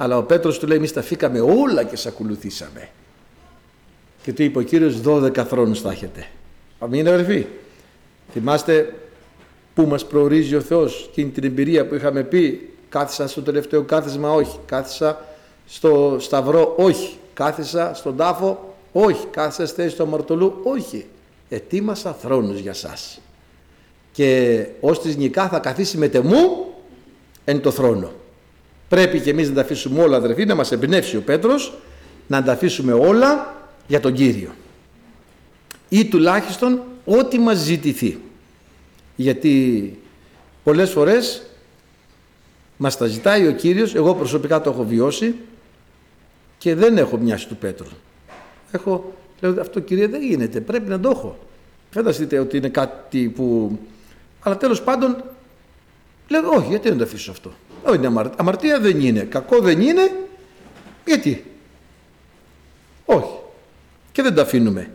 Αλλά ο Πέτρος του λέει εμείς τα φύκαμε όλα και σε ακολουθήσαμε. Και του είπε ο Κύριος 12 θρόνους θα έχετε. Αμήν αδερφοί. Θυμάστε που μας προορίζει ο Θεός εκείνη την εμπειρία που είχαμε πει κάθισα στο τελευταίο κάθισμα όχι, κάθισα στο σταυρό όχι, κάθισα στον τάφο όχι, κάθισα στη θέση του αμαρτωλού όχι. Ετοίμασα θρόνους για σας. Και ως της νικά θα καθίσει με τεμού εν το θρόνο. Πρέπει και εμείς να τα αφήσουμε όλα αδερφοί, να μας εμπνεύσει ο Πέτρος, να τα αφήσουμε όλα για τον Κύριο. Ή τουλάχιστον ό,τι μας ζητηθεί. Γιατί πολλές φορές μας τα ζητάει ο Κύριος, εγώ προσωπικά το έχω βιώσει και δεν έχω μοιάσει του Πέτρου. Έχω, λέω αυτό Κύριε δεν γίνεται, πρέπει να το έχω. Φανταστείτε ότι είναι κάτι που... Αλλά τέλος πάντων λέω όχι γιατί να το αφήσω αυτό. Όχι, αμαρτία δεν είναι. Κακό δεν είναι. Γιατί; Όχι. Και δεν τα αφήνουμε.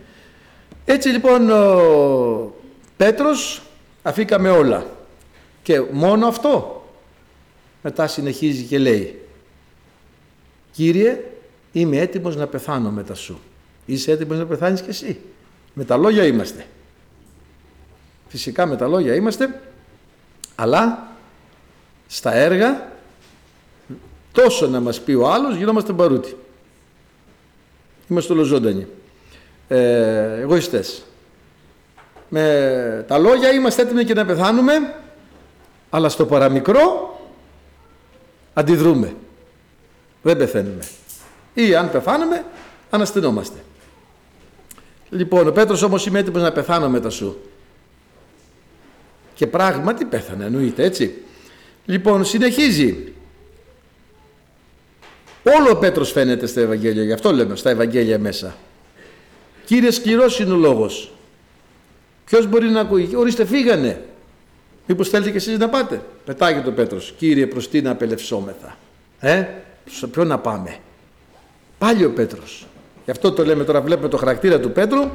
Έτσι λοιπόν ο Πέτρος αφήκαμε όλα. Και μόνο αυτό. Μετά συνεχίζει και λέει Κύριε είμαι έτοιμος να πεθάνω μετά σου. Είσαι έτοιμος να πεθάνεις και εσύ. Με τα λόγια είμαστε. Φυσικά με τα λόγια είμαστε. Αλλά στα έργα τόσο να μας πει ο άλλος γινόμαστε μπαρούτι. Είμαστε ολοζώντανοι. Ε, εγωιστές. Με τα λόγια είμαστε έτοιμοι και να πεθάνουμε αλλά στο παραμικρό αντιδρούμε. Δεν πεθαίνουμε. Ή αν πεθάνουμε αναστηνόμαστε. Λοιπόν, ο Πέτρος όμως είμαι έτοιμος να πεθάνω μετά σου. Και πράγματι πέθανε, εννοείται έτσι. Λοιπόν, συνεχίζει. Όλο ο Πέτρος φαίνεται στα Ευαγγέλια, γι' αυτό λέμε στα Ευαγγέλια μέσα. Κύριε σκληρός είναι ο λόγος. Ποιος μπορεί να ακούει, ορίστε φύγανε. Μήπως θέλετε και εσείς να πάτε; Πετάγει ο Πέτρος. Κύριε προς τι να απελευσόμεθα. Ε, σε ποιο να πάμε; Πάλι ο Πέτρος. Γι' αυτό το λέμε τώρα, βλέπουμε το χαρακτήρα του Πέτρου.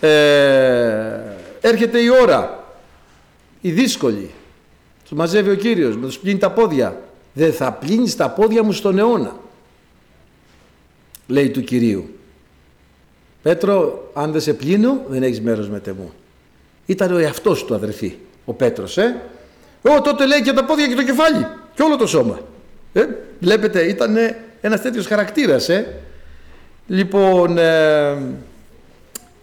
Ε, έρχεται η ώρα. Η δύσκολη. Του μαζεύει ο Κύριος, με τους πλύνει τα πόδια. Δεν θα πλύνεις τα πόδια μου στον αιώνα. Λέει του Κυρίου. Πέτρο, αν δεν σε πλύνω, δεν έχεις μέρος με τεμού. Ήταν ο εαυτός του αδερφή, ο Πέτρος, ε. Ω, τότε λέει και τα πόδια και το κεφάλι και όλο το σώμα. Ε, βλέπετε, ήταν ένας τέτοιος χαρακτήρας, ε. Λοιπόν, ε,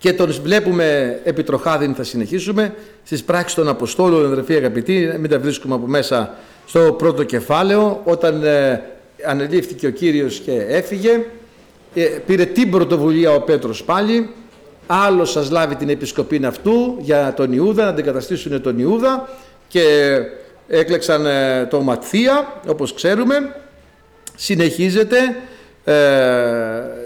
και τον βλέπουμε επιτροχάδιν θα συνεχίσουμε. Στις πράξεις των Αποστόλων αδερφοί αγαπητοί μην τα βρίσκουμε από μέσα στο πρώτο κεφάλαιο. Όταν ε, ανελήφθηκε ο Κύριος και έφυγε ε, πήρε την πρωτοβουλία ο Πέτρος πάλι. Άλλος σας λάβει την επισκοπή αυτού για τον Ιούδα να αντικαταστήσουν τον Ιούδα. Και έκλεξαν ε, το Ματθία όπως ξέρουμε. Συνεχίζεται ε,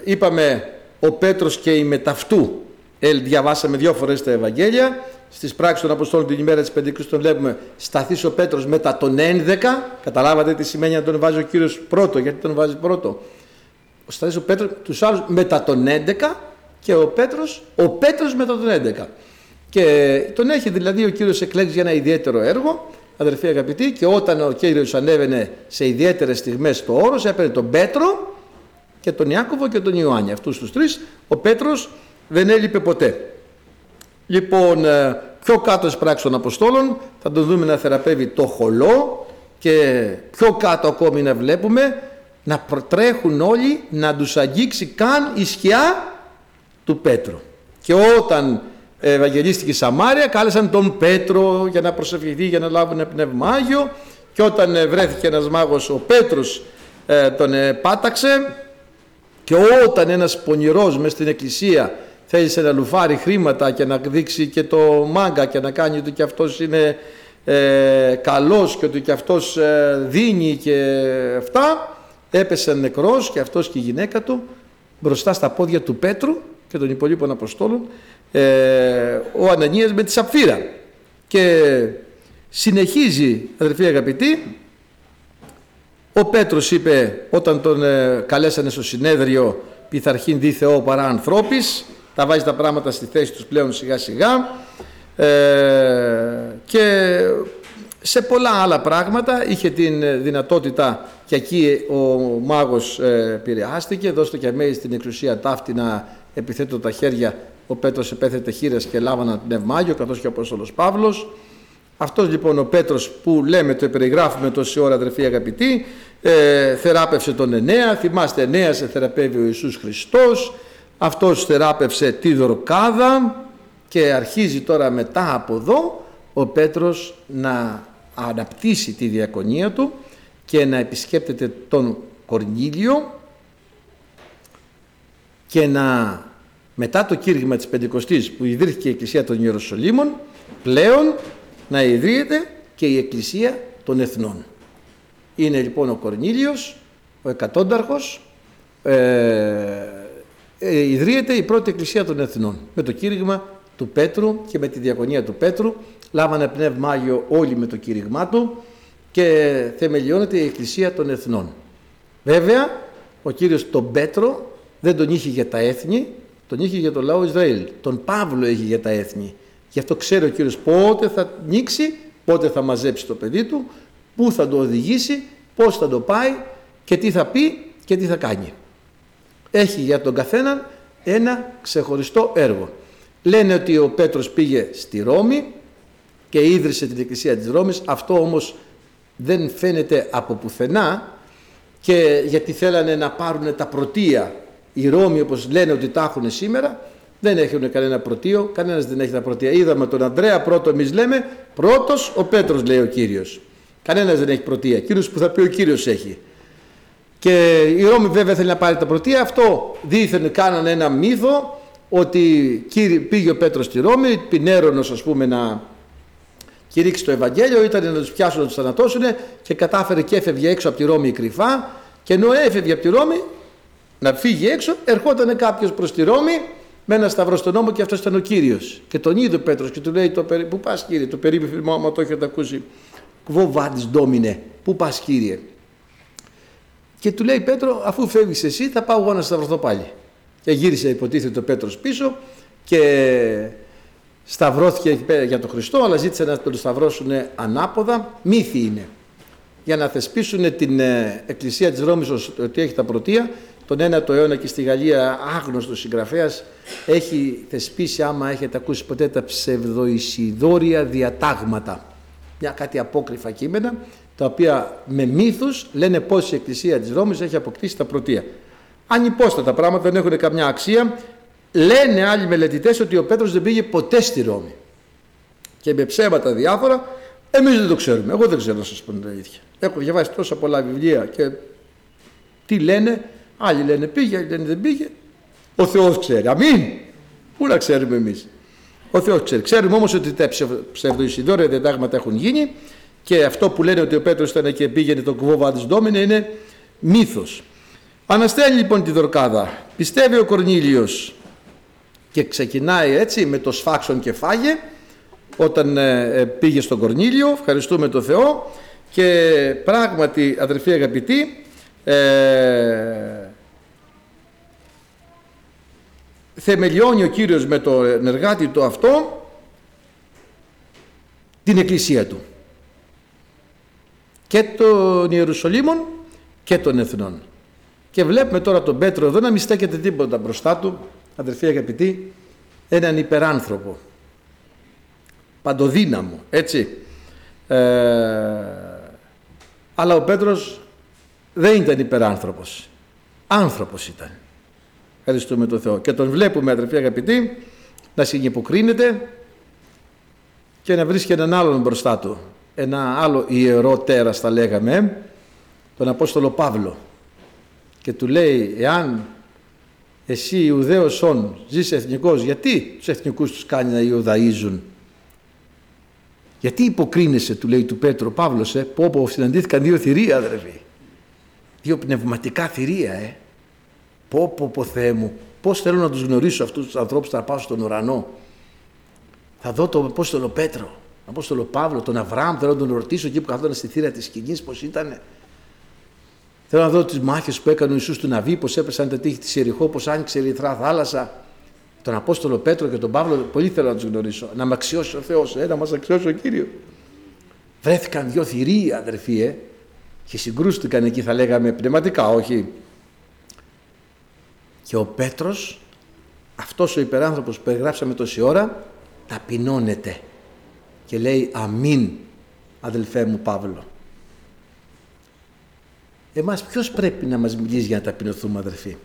είπαμε ο Πέτρος και η μεταυτού διαβάσαμε δύο φορές τα Ευαγγέλια. Στις πράξεις των Αποστόλων την ημέρα της Πεντηκρής τον βλέπουμε σταθείς ο Πέτρος μετά τον 11 καταλάβατε τι σημαίνει να τον βάζει ο Κύριος πρώτο γιατί τον βάζει πρώτο. Σταθείς ο Πέτρος τους άλλους μετά τον 11 και ο Πέτρος ο Πέτρος μετά τον 11 και τον έχει δηλαδή ο Κύριος εκλέξει για ένα ιδιαίτερο έργο αδερφοί αγαπητοί και όταν ο Κύριος ανέβαινε σε ιδιαίτερες στιγμές στο όρος έπαιρνε τον Πέτρο και τον Ιάκωβο και τον Ιωάννη αυτούς τους τρεις. Ο Πέτρος δεν έλειπε ποτέ. Λοιπόν, ε, πιο κάτω στις πράξεις των Αποστόλων θα τον δούμε να θεραπεύει το χολό και πιο κάτω ακόμη να βλέπουμε να προτρέχουν όλοι να τους αγγίξει καν η σκιά του Πέτρου. Και όταν Ευαγγελίστηκε Σαμάρια, κάλεσαν τον Πέτρο για να προσευχηθεί, για να λάβουν πνεύμα Άγιο και όταν ε, βρέθηκε ένας μάγος, ο Πέτρος ε, τον ε, πάταξε και όταν ένας πονηρός μες στην εκκλησία θέλησε να λουφάρει χρήματα και να δείξει και το μάγκα και να κάνει ότι και αυτός είναι ε, καλός και ότι και αυτός δίνει και αυτά. Έπεσε νεκρός και αυτός και η γυναίκα του μπροστά στα πόδια του Πέτρου και των υπολείπων Αποστόλων ε, ο Ανανίας με τη Σαφύρα. Και συνεχίζει αδερφοί αγαπητοί ο Πέτρος είπε όταν τον ε, καλέσανε στο συνέδριο πειθαρχήν δι Θεό παρά ανθρώπης τα βάζει τα πράγματα στη θέση τους πλέον σιγά σιγά. Ε, και σε πολλά άλλα πράγματα είχε την δυνατότητα και εκεί ο μάγος ε, επηρεάστηκε, δώστε και αμέσως στην εξουσία ταύτη να επιθέτω τα χέρια. Ο Πέτρος επέθετε χείρες και λάβανα πνευμάγιο καθώς και ο Απόστολος Παύλος. Αυτός λοιπόν ο Πέτρος που λέμε το περιγράφουμε τόση ώρα αδερφοί αγαπητοί ε, θεράπευσε τον Ενέα, θυμάστε Ενέα σε θεραπεύει ο Ιησούς Χριστός, αυτός θεράπευσε τη Δορκάδα και αρχίζει τώρα μετά από εδώ ο Πέτρος να αναπτύσσει τη διακονία του και να επισκέπτεται τον Κορνίλιο και να μετά το κήρυγμα της Πεντηκοστής που ιδρύθηκε η Εκκλησία των Ιεροσολύμων πλέον να ιδρύεται και η Εκκλησία των Εθνών. Είναι λοιπόν ο Κορνίλιος, ο εκατόνταρχος, ε, ε, ιδρύεται η πρώτη Εκκλησία των Εθνών με το κήρυγμα του Πέτρου και με τη διακονία του Πέτρου λάβανε πνεύμα Άγιο όλοι με το κήρυγμά του και θεμελιώνεται η Εκκλησία των Εθνών. Βέβαια, ο Κύριος τον Πέτρο δεν τον είχε για τα έθνη, τον είχε για το λαό Ισραήλ. Τον Παύλο είχε για τα έθνη. Γι' αυτό ξέρει ο Κύριος πότε θα νίξει, πότε θα μαζέψει το παιδί του, πού θα το οδηγήσει, πώς θα το πάει και τι θα πει και τι θα κάνει. Έχει για τον καθέναν ένα ξεχωριστό έργο. Λένε ότι ο Πέτρος πήγε στη Ρώμη και ίδρυσε την Εκκλησία της Ρώμης. Αυτό όμως δεν φαίνεται από πουθενά και γιατί θέλανε να πάρουν τα πρωτεία οι Ρώμοι όπως λένε ότι τα έχουν σήμερα δεν έχουν κανένα πρωτείο, κανένας δεν έχει τα πρωτεία. Είδαμε τον Ανδρέα πρώτο εμείς λέμε, πρώτος ο Πέτρος λέει ο Κύριος. Κανένας δεν έχει πρωτεία, κύριος που θα πει ο Κύριος έχει. Και η Ρώμη βέβαια θέλει να πάρει τα πρωτεία, αυτό δίθεν κάνανε ένα μύθο ότι πήγε ο Πέτρος στη Ρώμη, πινέρωνος ας πούμε να κηρύξει το Ευαγγέλιο, ήταν να τους πιάσουν να τους θανατώσουν και κατάφερε και έφευγε έξω από τη Ρώμη κρυφά και ενώ έφευγε από τη Ρώμη να φύγει έξω, ερχόταν κάποιος προς τη Ρώμη με ένα σταυρό στον νόμο και αυτός ήταν ο κύριος. Και τον είδε ο Πέτρος και του λέει: το, Πού πας, κύριε, το περίπου άμα το έχετε ακούσει. Κβο βάντη ντόμινε, πού πας, κύριε; Και του λέει: Πέτρο, αφού φεύγεις εσύ, θα πάω εγώ να σταυρωθώ πάλι. Και γύρισε, υποτίθεται ο Πέτρος πίσω και σταυρώθηκε για τον Χριστό, αλλά ζήτησε να τον σταυρώσουν ανάποδα. Μύθι είναι. Για να θεσπίσουν την ε, Εκκλησία της Ρώμης ότι έχει τα πρωτεία τον 9ο αιώνα και στη Γαλλία άγνωστος συγγραφέας έχει θεσπίσει άμα έχετε ακούσει ποτέ τα ψευδοϊσιδόρια διατάγματα μια κάτι απόκριφα κείμενα τα οποία με μύθους λένε πως η Εκκλησία της Ρώμης έχει αποκτήσει τα πρωτεία ανυπόστατα πράγματα δεν έχουν καμιά αξία λένε άλλοι μελετητές ότι ο Πέτρος δεν πήγε ποτέ στη Ρώμη και με ψέματα διάφορα εμείς δεν το ξέρουμε εγώ δεν ξέρω να σας πω την αλήθεια έχω διαβάσει τόσα πολλά βιβλία και τι λένε Άλλοι λένε πήγε, άλλοι λένε δεν πήγε. Ο Θεός ξέρει. Αμήν. Πού να ξέρουμε εμείς. Ο Θεός ξέρει. Ξέρουμε όμως ότι τα ψευδοϊσιδόρια διατάγματα έχουν γίνει και αυτό που λένε ότι ο Πέτρος ήταν και πήγαινε το κουβόβα της Ντόμινε είναι μύθος. Αναστέλει λοιπόν τη δορκάδα. Πιστεύει ο Κορνήλιος και ξεκινάει έτσι με το σφάξον και φάγε όταν ε, ε, πήγε στον Κορνήλιο. Ευχαριστούμε τον Θεό και πράγματι αδερφοί αγαπητοί ε, θεμελιώνει ο Κύριος με το ενεργάτη του αυτό την εκκλησία του και των Ιερουσαλήμων και των Εθνών. Και βλέπουμε τώρα τον Πέτρο εδώ να μην στέκεται τίποτα μπροστά του, αδερφοί αγαπητοί, έναν υπεράνθρωπο, παντοδύναμο, έτσι. Ε, αλλά ο Πέτρος δεν ήταν υπεράνθρωπος. Άνθρωπος ήταν. Ευχαριστούμε τον Θεό. Και τον βλέπουμε αδερφοί αγαπητοί να συνυποκρίνεται και να βρίσκει έναν άλλον μπροστά του. Ένα άλλο ιερό τέρας θα λέγαμε, τον Απόστολο Παύλο. Και του λέει, εάν εσύ Ιουδαίος όν ζεις εθνικός, γιατί τους εθνικούς τους κάνει να Ιουδαΐζουν. Γιατί υποκρίνεσαι, του λέει του Πέτρο Παύλος, ε, πω πω συναντήθηκαν δύο θηρία αδερφοί. Δύο πνευματικά θηρία, ε. Πω πω πω Θεέ μου, πώς θέλω να τους γνωρίσω αυτούς τους ανθρώπους θα πάω στον ουρανό. Θα δω τον Απόστολο Πέτρο, τον Απόστολο Παύλο, τον Αβραάμ, θέλω να τον ρωτήσω εκεί που καθόταν στη θύρα της σκηνής πώς ήτανε. Θέλω να δω τις μάχες που έκανε ο Ιησούς του Ναβί, πώς έπεσαν τα τείχη της Ιεριχώ, πώς άνοιξε η Ερυθρά θάλασσα. Τον Απόστολο Πέτρο και τον Παύλο πολύ θέλω να τους γνωρίσω. Να με αξιώσει ο Θεός, ε, να μας αξιώσει ο Κύριος. Βρέθηκαν δυο θηροί αδερφοί, ε, και συγκρούστηκαν εκεί θα λέγαμε πνευματικά, όχι. Και ο Πέτρος, αυτός ο υπεράνθρωπος που περιγράψαμε τόση ώρα, ταπεινώνεται και λέει αμήν αδελφέ μου Παύλο. Εμάς ποιος πρέπει να μας μιλήσει για να ταπεινωθούμε αδελφοί.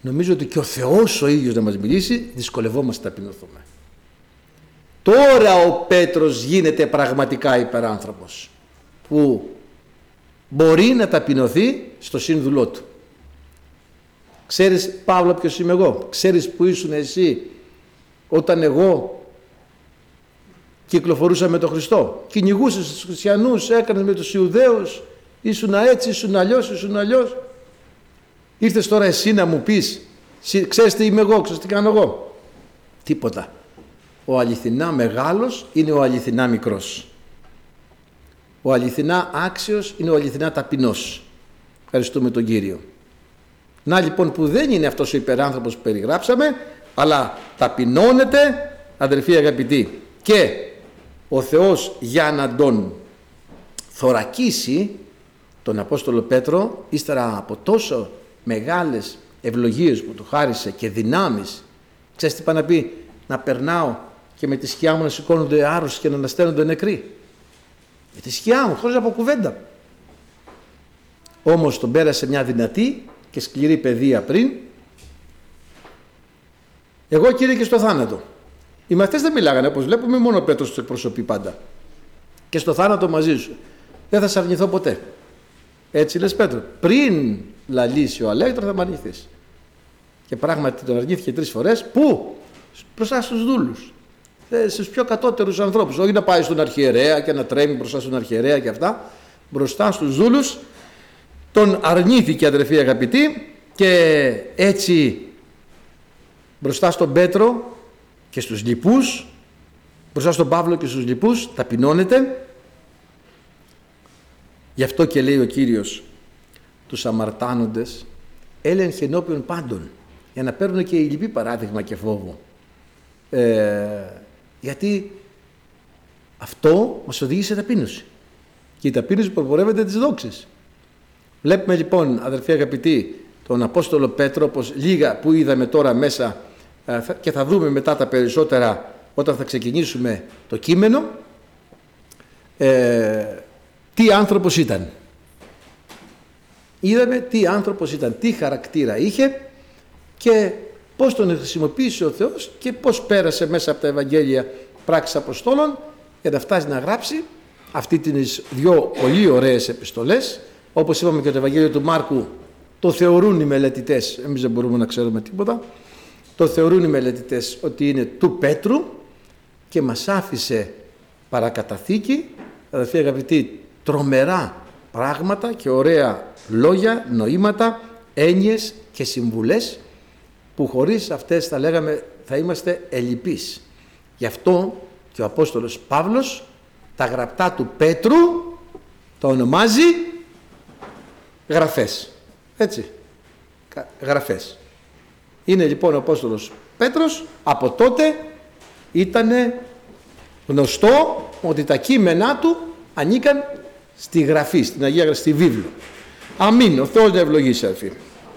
Νομίζω ότι και ο Θεός ο ίδιος να μας μιλήσει δυσκολευόμαστε να ταπεινωθούμε. Τώρα ο Πέτρος γίνεται πραγματικά υπεράνθρωπος που μπορεί να ταπεινωθεί στο σύνδουλό του. Ξέρεις Παύλο ποιος είμαι εγώ; Ξέρεις που ήσουν εσύ όταν εγώ κυκλοφορούσα με τον Χριστό. Κυνηγούσες τους χριστιανούς, έκανες με τους Ιουδαίους. Ήσουν έτσι, ήσουν αλλιώς, ήσουν αλλιώς. Ήρθες τώρα εσύ να μου πεις, ξέρεις τι είμαι εγώ, ξέρεις τι κάνω εγώ. Τίποτα. Ο αληθινά μεγάλος είναι ο αληθινά μικρός. Ο αληθινά άξιος είναι ο αληθινά ταπεινός. Ευχαριστούμε τον Κύριο. Να λοιπόν που δεν είναι αυτός ο υπεράνθρωπος που περιγράψαμε, αλλά ταπεινώνεται, αδερφοί αγαπητοί, και ο Θεός για να τον θωρακίσει τον Απόστολο Πέτρο, ύστερα από τόσο μεγάλες ευλογίες που του χάρισε και δυνάμεις, ξέρεις τι πάει να πει, να περνάω και με τη σκιά μου να σηκώνονται άρρωστοι και να ανασταίνονται νεκροί. Με τη σκιά μου, χωρίς από κουβέντα. Όμως τον πέρασε μια δυνατή και σκληρή παιδεία πριν. Εγώ κύριε και στο θάνατο. Οι μαθητές δεν μιλάγανε, όπως βλέπουμε μόνο ο Πέτρος τους εκπροσωπεί πάντα. Και στο θάνατο μαζί σου. Δεν θα σε αρνηθώ ποτέ. Έτσι λες Πέτρο. Πριν λαλήσει ο Αλέκτρος θα με αρνηθείς. Και πράγματι τον αρνήθηκε τρεις φορές. Πού; Μπροστά στους δούλους. Ε, στους πιο κατώτερους ανθρώπους. Όχι να πάει στον αρχιερέα και να τρέμει μπροστά στον αρχιερέα και αυτά. Μπροστά στους δούλους τον αρνήθηκε αδερφοί αγαπητοί και έτσι μπροστά στον Πέτρο και στους λοιπούς μπροστά στον Παύλο και στους λοιπούς ταπεινώνεται. Γι' αυτό και λέει ο Κύριος τους αμαρτάνοντες έλεγχε ενώπιον πάντων για να παίρνουν και οι λοιποί παράδειγμα και φόβο ε, γιατί αυτό μας οδηγεί σε ταπείνωση. Και η ταπείνωση προπορεύεται τις δόξες. Βλέπουμε λοιπόν αδερφοί αγαπητοί τον Απόστολο Πέτρο όπως λίγα που είδαμε τώρα μέσα ε, και θα δούμε μετά τα περισσότερα όταν θα ξεκινήσουμε το κείμενο. Ε, τι άνθρωπος ήταν. Είδαμε τι άνθρωπος ήταν, τι χαρακτήρα είχε και πώς τον χρησιμοποίησε ο Θεός και πώς πέρασε μέσα από τα Ευαγγέλια πράξεις Αποστόλων για να φτάσει να γράψει. Αυτή τις δυο πολύ ωραίες επιστολές. Όπως είπαμε και το Ευαγγέλιο του Μάρκου, το θεωρούν οι μελετητές, εμείς δεν μπορούμε να ξέρουμε τίποτα, το θεωρούν οι μελετητές ότι είναι του Πέτρου και μας άφησε παρακαταθήκη, αδερφοί αγαπητοί, τρομερά πράγματα και ωραία λόγια, νοήματα, έννοιες και συμβουλές που χωρίς αυτές θα λέγαμε θα είμαστε ελλειπείς. Γι' αυτό και ο Απόστολος Παύλος τα γραπτά του Πέτρου τα ονομάζει γραφές. Έτσι. Γραφές. Είναι λοιπόν ο Απόστολος Πέτρος από τότε ήταν γνωστό ότι τα κείμενά του ανήκαν στη γραφή, στην Αγία Γραφή, στη βίβλο. Αμήν. Ο Θεός να ευλογήσει αδελφοί.